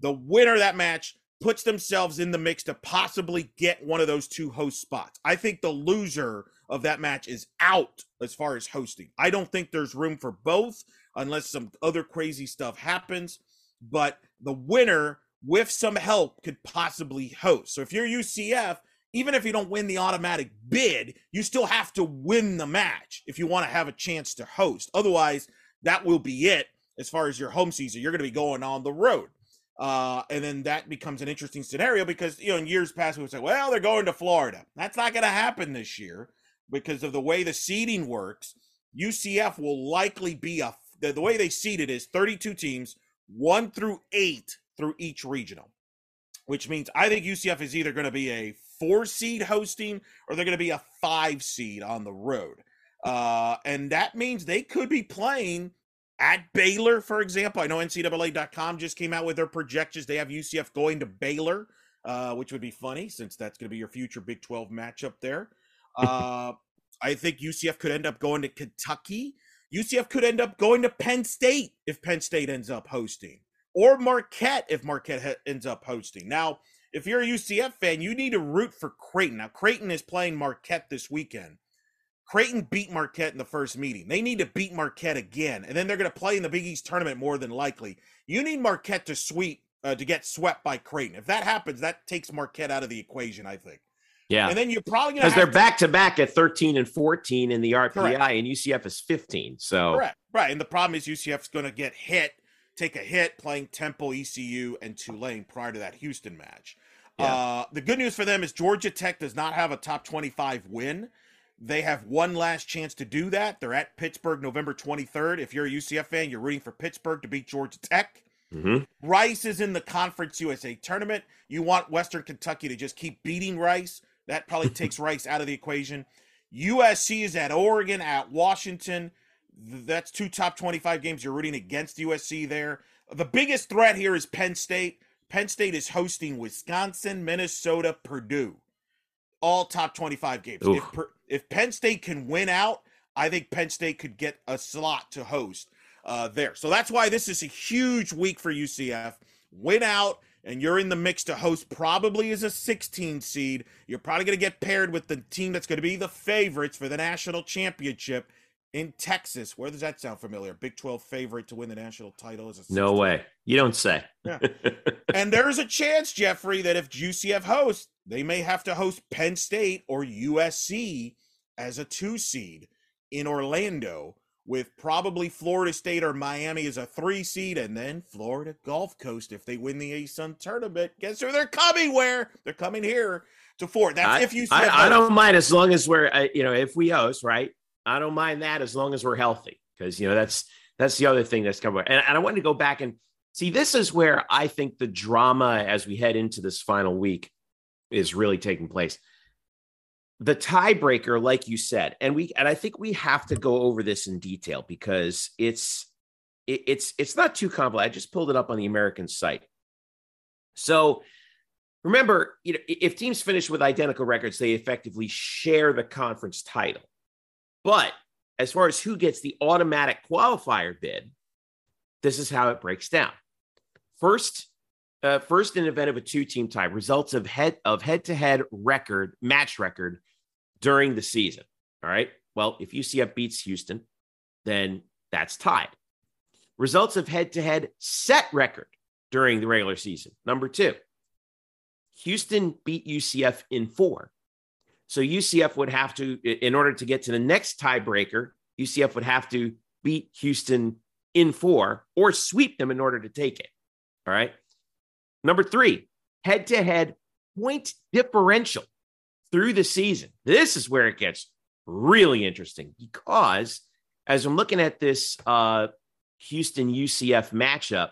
The winner of that match puts themselves in the mix to possibly get one of those two host spots. I think the loser of that match is out as far as hosting. I don't think there's room for both unless some other crazy stuff happens. But the winner, with some help, could possibly host. So if you're UCF, even if you don't win the automatic bid, you still have to win the match if you want to have a chance to host. Otherwise, that will be it as far as your home season. You're going to be going on the road. Uh, and then that becomes an interesting scenario because, you know, in years past, we would say, well, they're going to Florida. That's not going to happen this year because of the way the seeding works. UCF will likely be a, the, the way they seed it is 32 teams, one through eight through each regional, which means I think UCF is either going to be a four seed hosting or they're going to be a five seed on the road. Uh, and that means they could be playing at Baylor, for example. I know NCAA.com just came out with their projections. They have UCF going to Baylor, uh, which would be funny since that's going to be your future Big 12 matchup there. Uh, I think UCF could end up going to Kentucky. UCF could end up going to Penn State if Penn State ends up hosting, or Marquette if Marquette ha- ends up hosting. Now, if you're a UCF fan, you need to root for Creighton. Now, Creighton is playing Marquette this weekend. Creighton beat Marquette in the first meeting. They need to beat Marquette again, and then they're going to play in the Big East tournament more than likely. You need Marquette to sweep uh, to get swept by Creighton. If that happens, that takes Marquette out of the equation. I think. Yeah, and then you're probably because they're back to back at 13 and 14 in the RPI, correct. and UCF is 15. So correct, right. And the problem is UCF is going to get hit, take a hit playing Temple, ECU, and Tulane prior to that Houston match. Yeah. Uh, the good news for them is Georgia Tech does not have a top 25 win. They have one last chance to do that. They're at Pittsburgh November 23rd. If you're a UCF fan, you're rooting for Pittsburgh to beat Georgia Tech. Mm-hmm. Rice is in the Conference USA tournament. You want Western Kentucky to just keep beating Rice. That probably (laughs) takes Rice out of the equation. USC is at Oregon, at Washington. That's two top 25 games. You're rooting against USC there. The biggest threat here is Penn State. Penn State is hosting Wisconsin, Minnesota, Purdue. All top 25 games. If, if Penn State can win out, I think Penn State could get a slot to host uh, there. So that's why this is a huge week for UCF. Win out, and you're in the mix to host probably as a 16 seed. You're probably going to get paired with the team that's going to be the favorites for the national championship in Texas. Where does that sound familiar? Big 12 favorite to win the national title is a No way. You don't say. Yeah. (laughs) and there's a chance, Jeffrey, that if UCF hosts, they may have to host Penn State or USC as a two seed in Orlando, with probably Florida State or Miami as a three seed, and then Florida Gulf Coast if they win the ASUN tournament. Guess who they're coming? Where they're coming here to four. That's I, if you. I, I, don't mind as long as we're, uh, you know, if we host, right? I don't mind that as long as we're healthy, because you know that's that's the other thing that's coming. And, and I wanted to go back and see. This is where I think the drama as we head into this final week is really taking place. The tiebreaker, like you said, and we and I think we have to go over this in detail because it's it, it's it's not too complicated. I just pulled it up on the American site. So remember, you know, if teams finish with identical records, they effectively share the conference title. But as far as who gets the automatic qualifier bid, this is how it breaks down. First, uh, first, in event of a two-team tie, results of head of head-to-head record match record during the season. All right. Well, if UCF beats Houston, then that's tied. Results of head-to-head set record during the regular season. Number two, Houston beat UCF in four. So UCF would have to, in order to get to the next tiebreaker, UCF would have to beat Houston in four or sweep them in order to take it. All right. Number three, head to head point differential through the season. This is where it gets really interesting because as I'm looking at this uh, Houston UCF matchup,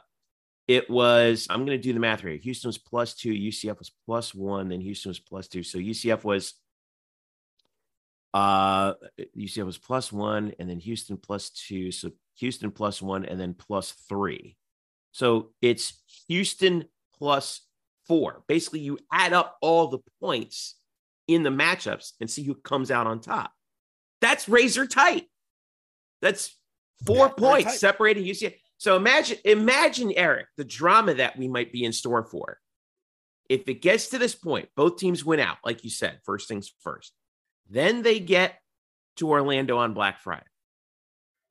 it was, I'm going to do the math here. Houston was plus two, UCF was plus one, then Houston was plus two. So UCF was Uh, UCF was plus one, and then Houston plus two. So Houston plus one, and then plus three. So it's Houston plus four. Basically, you add up all the points in the matchups and see who comes out on top. That's razor tight. That's four Yeah, points separating UCF. So imagine, imagine Eric, the drama that we might be in store for. If it gets to this point, both teams win out, like you said, first things first. Then they get to Orlando on Black Friday.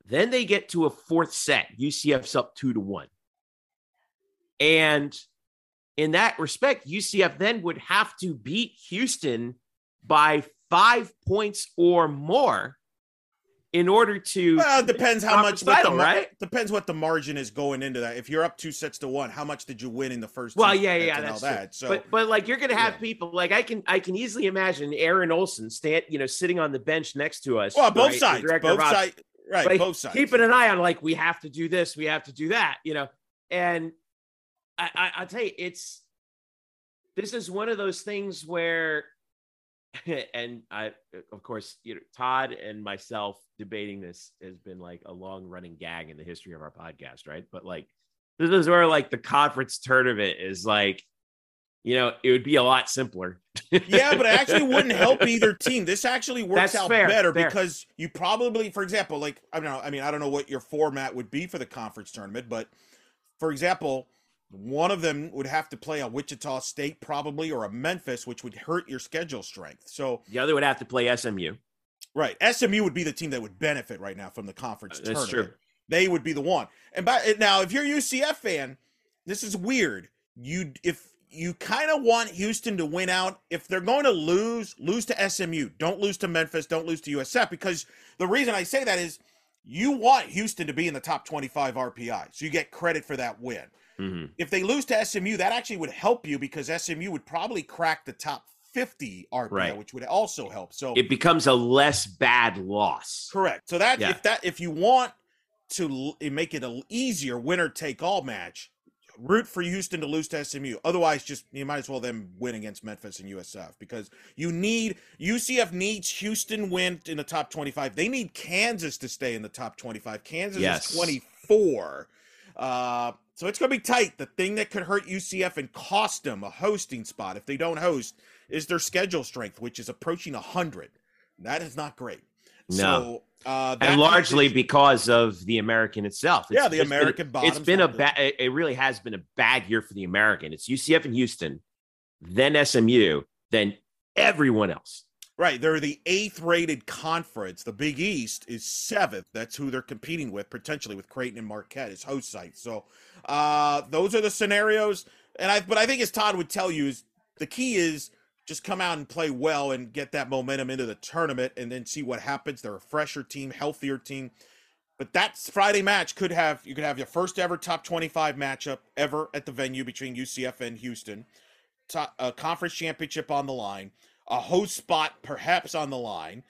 Then they get to a fourth set. UCF's up two to one. And in that respect, UCF then would have to beat Houston by five points or more in order to. Well, it depends how much the title, mar- right? depends what the margin is going into that. If you're up two sets to one, how much did you win in the first? Well, yeah, yeah, that's that. true. So, but but like you're gonna have yeah. people like I can I can easily imagine Aaron Olson stand you know sitting on the bench next to us. well, both right, the sides, both sides, right? Like, both sides. keeping an eye on like we have to do this, we have to do that, you know. And I, I I'll tell you, it's this is one of those things where, (laughs) and I of course you know Todd and myself debating this has been like a long running gag in the history of our podcast, right? But like this is where like the conference tournament is like, you know, it would be a lot simpler. yeah, but it actually wouldn't help (laughs) either team. This actually works That's out fair, better fair. because you probably, for example, like I don't know, I mean, I don't know what your format would be for the conference tournament, but for example, one of them would have to play a Wichita State probably or a Memphis, which would hurt your schedule strength. So, The other would have to play SMU. right, SMU would be the team that would benefit right now from the conference Uh, That's tournament. true. They would be the one. And by now, if you're a UCF fan, this is weird. You if you kind of want Houston to win out, if they're going to lose, lose to SMU. Don't lose to Memphis. Don't lose to USF because the reason I say that is you want Houston to be in the top 25 RPI, so you get credit for that win. Mhm. If they lose to SMU, that actually would help you because SMU would probably crack the top 50 RPI, Right. which would also help. So It becomes a less bad loss. Correct. So that Yeah. if that if you want to make it a easier winner take all match, root for Houston to lose to SMU. Otherwise, just you might as well then win against Memphis and USF because you need UCF needs Houston win in the top twenty five. They need Kansas to stay in the top twenty five. Kansas Yes. is twenty four. Uh, so it's going to be tight. The thing that could hurt UCF and cost them a hosting spot if they don't host is their schedule strength, which is approaching 100. That is not great. No. So, uh, that and largely because of the American itself. Yeah, the been- American It's been a bad. It it really has been a bad year for the American. It's UCF and Houston, then SMU, then everyone else. Right. They're the eighth rated conference. The Big East is seventh. That's who they're competing with, potentially with Creighton and Marquette as host sites. So, uh, those are the scenarios. And I, but I think as Todd would tell you, is the key is just come out and play well and get that momentum into the tournament, and then see what happens. They're a fresher team, healthier team. But that Friday match could have you could have your first ever top 25 matchup ever at the venue between UCF and Houston. Top, a conference championship on the line, a host spot perhaps on the line,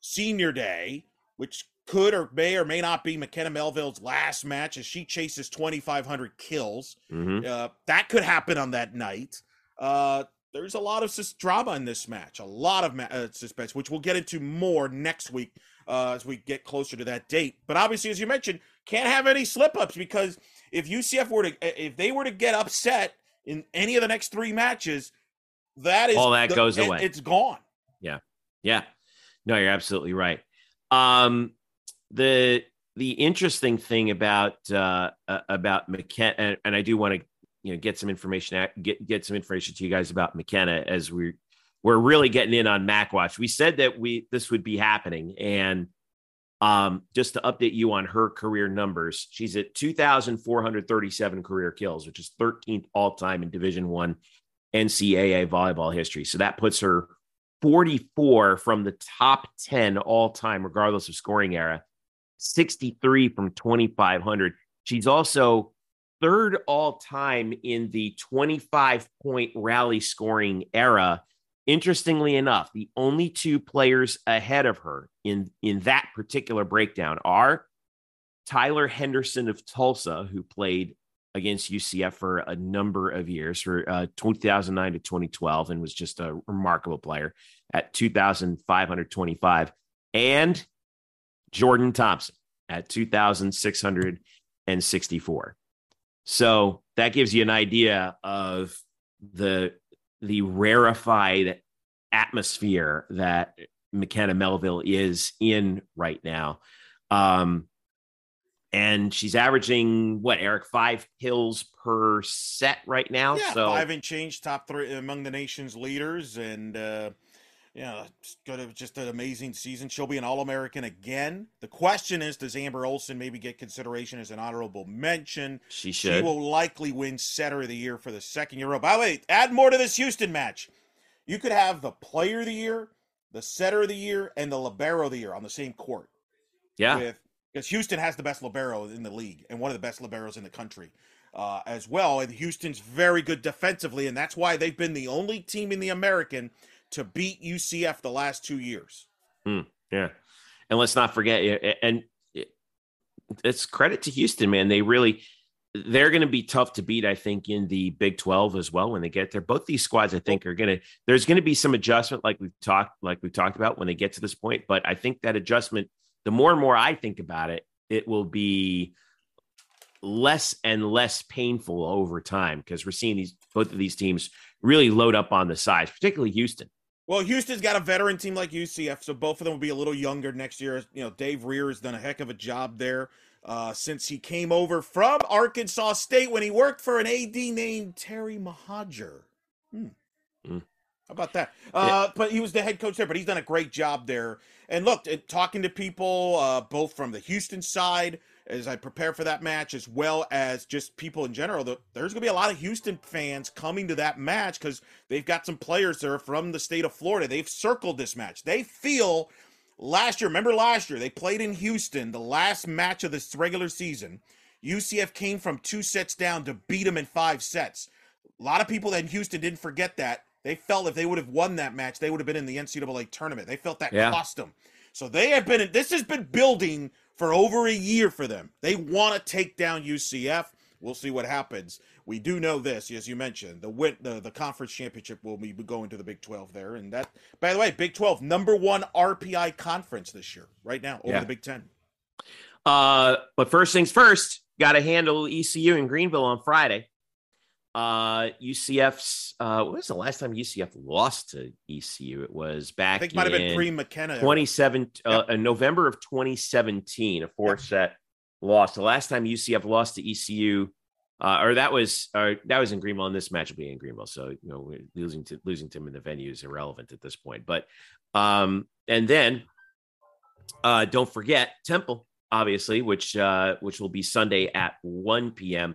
senior day, which could or may or may not be McKenna Melville's last match as she chases 2,500 kills. Mhm. Uh, that could happen on that night. Uh, there's a lot of sus- drama in this match, a lot of ma- uh, suspense, which we'll get into more next week uh, as we get closer to that date. But obviously, as you mentioned, can't have any slip ups because if UCF were to, if they were to get upset in any of the next three matches, that is All that the- goes away. It's gone. Yeah. Yeah. No, you're absolutely right. Um, the the interesting thing about uh, uh, about McKenna, and, and I do want to you know get some information at, get get some information to you guys about McKenna as we we're really getting in on MacWatch. We said that we this would be happening, and um, just to update you on her career numbers, she's at 2,437 career kills, which is 13th all time in Division One NCAA volleyball history. So that puts her 44 from the top 10 all time, regardless of scoring era, 63 from 2,500. She's also third all time in the 25 point rally scoring era. Interestingly enough, the only two players ahead of her in, in that particular breakdown are Tyler Henderson of Tulsa, who played against UCF for a number of years, for uh, 2009 to 2012, and was just a remarkable player at 2,525. And Jordan Thompson at 2,664. So that gives you an idea of the the rarefied atmosphere that McKenna Melville is in right now. Um, and she's averaging what Eric five kills per set right now. Yeah, so five and change, top three among the nation's leaders, and uh, yeah, it's gonna just an amazing season. She'll be an All American again. The question is, does Amber Olson maybe get consideration as an honorable mention? she should. She will likely win Setter of the Year for the second year. By the way, add more to this Houston match. You could have the Player of the Year, the Setter of the Year, and the Libero of the Year on the same court. yeah, with because Houston has the best libero in the league and one of the best liberos in the country uh, as well. And Houston's very good defensively, and that's why they've been the only team in the American to beat UCF the last two years. Yeah. And let's not forget, and it's credit to Houston, man. They really, they're going to be tough to beat, I think, in the Big 12 as well when they get there. Both these squads, I think, are going to, there's going to be some adjustment, like we've talked, like we've talked about when they get to this point. But I think that adjustment, the more and more I think about it, it will be less and less painful over time because we're seeing these, both of these teams really load up on the size, particularly Houston. Well, Houston's got a veteran team like UCF, so both of them will be a little younger next year. You know, Dave Rehr has done a heck of a job there uh, since he came over from Arkansas State when he worked for an AD named Terry Mohajir. Hmm. Hmm. How about that? Uh, But he was the head coach there, but he's done a great job there. And look, talking to people uh, both from the Houston side as I prepare for that match, as well as just people in general, the, there's going to be a lot of Houston fans coming to that match because they've got some players there from the state of Florida. They've circled this match. They feel last year, remember last year, they played in Houston, the last match of this regular season. UCF came from two sets down to beat them in five sets. A lot of people in Houston didn't forget that. They felt if they would have won that match, they would have been in the NCAA tournament. They felt that Yeah. cost them. So they have been, this has been building for over a year for them. They want to take down UCF. We'll see what happens. We do know this, as you mentioned, the win, the, the conference championship will be going to the Big 12 there. And that, by the way, Big 12, number one RPI conference this year, right now, over Yeah. the Big 10. Uh, but first things first, got to handle ECU in Greenville on Friday. Uh, UCF's uh, what was the last time UCF lost to ECU? It was back I think it might have been pre McKenna. 27 uh, in November of 2017, a four set loss. The last time UCF lost to ECU, uh, or that was or that was in Greenville, and this match will be in Greenville. So you know, losing to losing to them in the venue is irrelevant at this point. But um, and then uh, don't forget Temple, obviously, which uh, which will be Sunday at 1 p.m.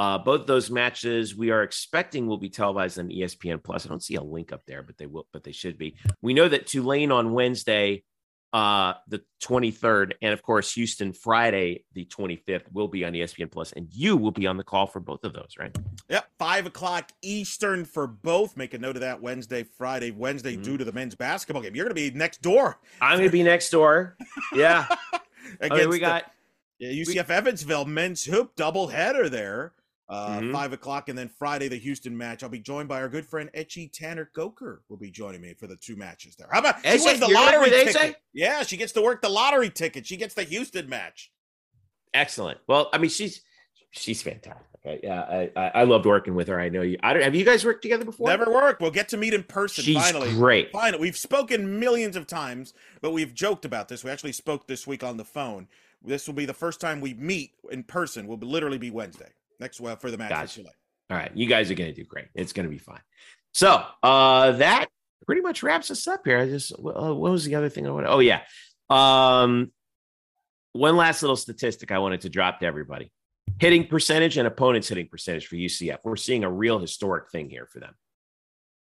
Uh, both those matches we are expecting will be televised on ESPN Plus. I don't see a link up there, but they will, but they should be. We know that Tulane on Wednesday, uh, the 23rd, and of course Houston Friday, the 25th, will be on ESPN Plus, and you will be on the call for both of those, right? Yep, five o'clock Eastern for both. Make a note of that Wednesday, Friday, Wednesday, Mhm. due to the men's basketball game. You're going to be next door I'm going to be next door. Yeah. against (laughs) okay, we the- got yeah, UCF Evansville men's hoop doubleheader there. Uh, Mhm. Five o'clock, and then Friday the Houston match. I'll be joined by our good friend Etchy Tanner Goker. Will be joining me for the two matches there. How about she wins the lottery ticket? Yeah, she gets to work the lottery ticket. She gets the Houston match. excellent. Well, I mean, she's she's fantastic. Okay? Yeah, I, I I loved working with her. I know you. I don't, have you guys worked together before? Never worked. We'll get to meet in person She's finally. great. Finally, we've spoken millions of times, but we've joked about this. We actually spoke this week on the phone. This will be the first time we meet in person. Will literally be Wednesday next well for the match. Gotcha. All right, you guys are going to do great. It's going to be fine. So uh, that pretty much wraps us up here. I just uh, what was the other thing I wanted? Oh yeah, um, one last little statistic I wanted to drop to everybody: hitting percentage and opponents hitting percentage for UCF. We're seeing a real historic thing here for them.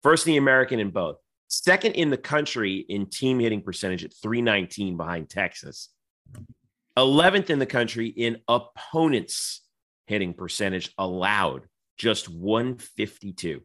First in the American in both. Second in the country in team hitting percentage at 319 behind Texas. 11th in the country in opponents hitting percentage allowed, just 152.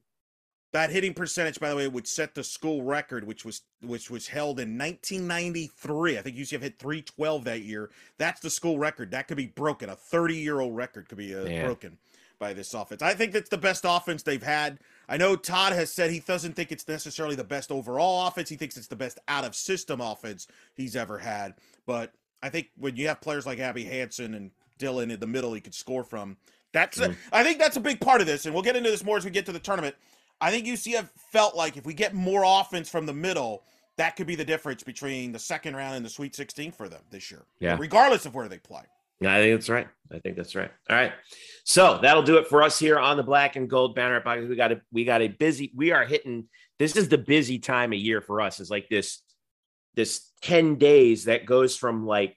That hitting percentage, by the way, would set the school record, which was which was held in 1993. I think UCF hit 312 that year. That's the school record. That could be broken. A 30 year old record could be uh, broken by this offense. I think that's the best offense they've had. I know Todd has said he doesn't think it's necessarily the best overall offense. He thinks it's the best out of system offense he's ever had. But I think when you have players like Abby Hanson and Dylan in the middle, he could score from. That's a, I think that's a big part of this, and we'll get into this more as we get to the tournament. I think UCF felt like if we get more offense from the middle, that could be the difference between the second round and the Sweet 16 for them this year. Yeah. regardless of where they play. Yeah, I think that's right. I think that's right. All right. So that'll do it for us here on the black and gold banner. Podcast. We got a we got a busy, we are hitting this is the busy time of year for us. It's like this this 10 days that goes from like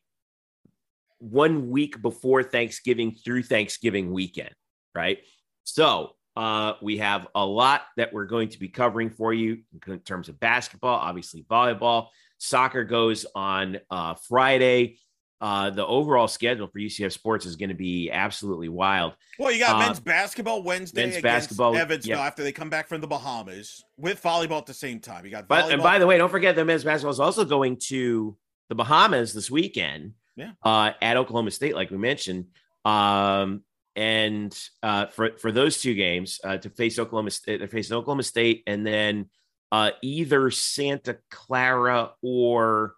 one week before Thanksgiving through Thanksgiving weekend, right? So uh, we have a lot that we're going to be covering for you in terms of basketball, obviously volleyball. Soccer goes on uh, Friday. Uh, the overall schedule for UCF sports is going to be absolutely wild. Well, you got Uh, men's basketball Wednesday men's against basketball, Evansville yeah. after they come back from the Bahamas with volleyball at the same time. You got But and by the way, don't forget the men's basketball is also going to the Bahamas this weekend. Yeah. Uh, at Oklahoma State, like we mentioned. Um, and uh, for for those two games uh, to face Oklahoma State, they're facing Oklahoma State, and then uh, either Santa Clara or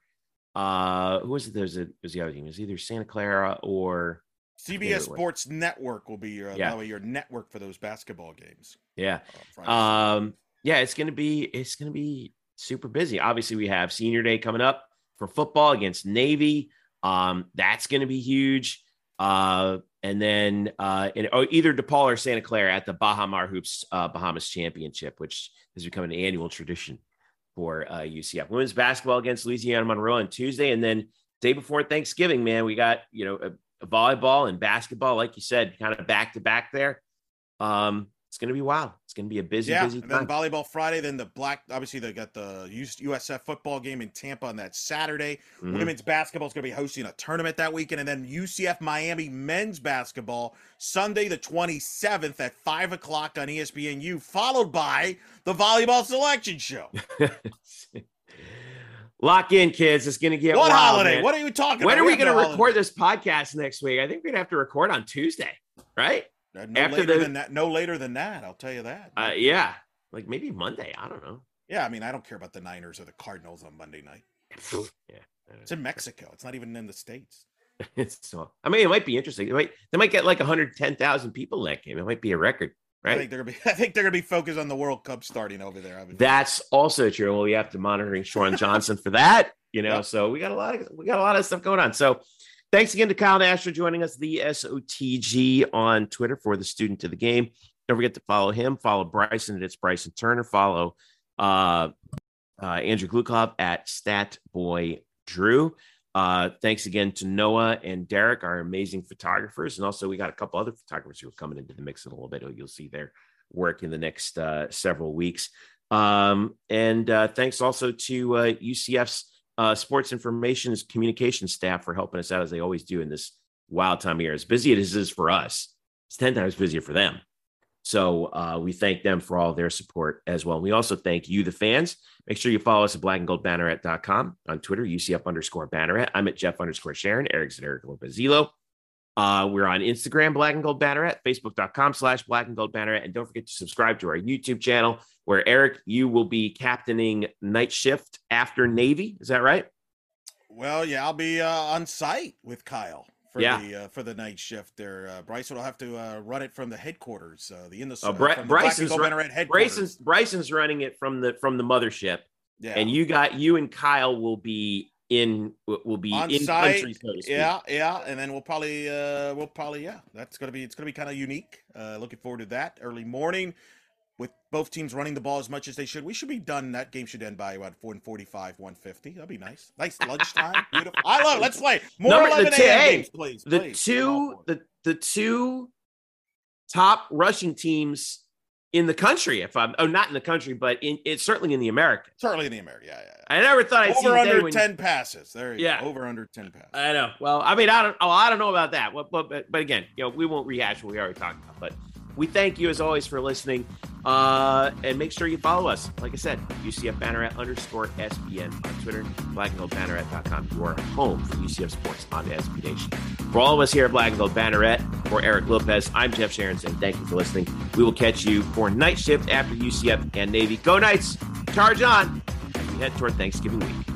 uh, who was it? There's a was the other team? It was either Santa Clara or CBS Yeah. Sports Network will be your, Yeah. way, your network for those basketball games. yeah. uh, Um, yeah, it's gonna be it's gonna be super busy. Obviously, we have senior day coming up for football against Navy. Um, that's gonna be huge. Uh, and then uh, in, oh, either DePaul or Santa Clara at the Baha Mar Hoops uh, Bahamas Championship, which has become an annual tradition for uh, UCF. Women's basketball against Louisiana Monroe on Tuesday, and then day before Thanksgiving, man, we got you know a, a volleyball and basketball, like you said, kind of back to back there. Um, it's gonna be wild. It's gonna be a busy, yeah, busy and then time. volleyball Friday. Then the black, obviously they got the USF football game in Tampa on that Saturday. Mhm. Women's basketball is going to be hosting a tournament that weekend, and then UCF Miami men's basketball Sunday the 27th at five o'clock on ESPNU, followed by the volleyball selection show. (laughs) Lock in, kids. It's gonna get what wild, holiday? man. What are you talking when about? are we have gonna no record holiday. this podcast next week? I think we're gonna have to record on Tuesday, right? No after later the- than that. No later than that. I'll tell you that. Uh, yeah, like maybe Monday. I don't know. yeah, I mean, I don't care about the Niners or the Cardinals on Monday night. (laughs) yeah, It's in Mexico. It's not even in the states. it's (laughs) so. I mean, it might be interesting. They might, they might get like 110,000 people that game. It might be a record, Right? I think they're gonna be. (laughs) I think they're gonna be focused on the World Cup starting over there. That's also true. Well, we have to monitoring Sean Johnson for that, you know. Yep. So we got a lot of we got a lot of stuff going on. So thanks again to Kyle Nash for joining us, the SOTG on Twitter for the student of the game. Don't forget to follow him. Follow Bryson at it's Bryson Turner. Follow uh, uh, Andrew Glukov at Statboy Drew. Uh, thanks again to Noah and Derek, our amazing photographers, and also we got a couple other photographers who are coming into the mix in a little bit. You'll see their work in the next uh, several weeks. Um, and uh, thanks also to uh, UCF's uh, sports information communication staff for helping us out as they always do in this wild time of year. As busy as it is for us, it's 10 times busier for them. So uh, we thank them for all their support as well. We also thank you, the fans. Make sure you follow us at blackandgoldbanneret.com on Twitter, UCF underscore banneret. I'm at Jeff underscore Sharon. Eric's at Eric Lopezilo. Uh, we're on Instagram, Black and Gold Banneret, Facebook.com slash Black and Gold Banneret. And don't forget to subscribe to our YouTube channel where Eric, you will be captaining night shift after Navy. Is that right? Well, yeah, I'll be uh, on site with Kyle for Yeah. the uh, for the night shift. There, uh, Bryson will have to uh, run it from the headquarters, uh, the in the uh, the Bryson's run- Bryson's Bryson's running it from the from the mothership, yeah, and you got you and Kyle will be in will be On in site, country, so yeah, yeah, and then we'll probably uh, we'll probably yeah, that's gonna be it's gonna be kind of unique. Uh, looking forward to that early morning. With both teams running the ball as much as they should, we should be done. That game should end by about 145, 150. That'd be nice. Nice lunchtime. (laughs) Beautiful. I love it. Let's play. More Number- 11 two- a.m. games, please. The please. two I'm all for it. the the two top rushing teams in the country. If I'm oh not in the country, but in it's certainly in the Americas. Certainly in the America. Yeah, yeah. I never thought I'd see Over under 10 passes. There you Yeah. go. Over under 10 passes. I know. Well, I mean, I don't. Oh, I don't know about that. But, but but but again, you know, we won't rehash what we already talked about. But we thank you as always for listening. Uh, and make sure you follow us. Like I said, UCF Banneret underscore SBN on Twitter, blackandgoldbanneret.com, your home for UCF sports on the SB Nation. For all of us here at Black and Gold Banneret, for Eric Lopez, I'm Jeff Sharonson. thank you for listening. We will catch you for night shift after UCF and Navy. Go Knights! Charge on! We head toward Thanksgiving week.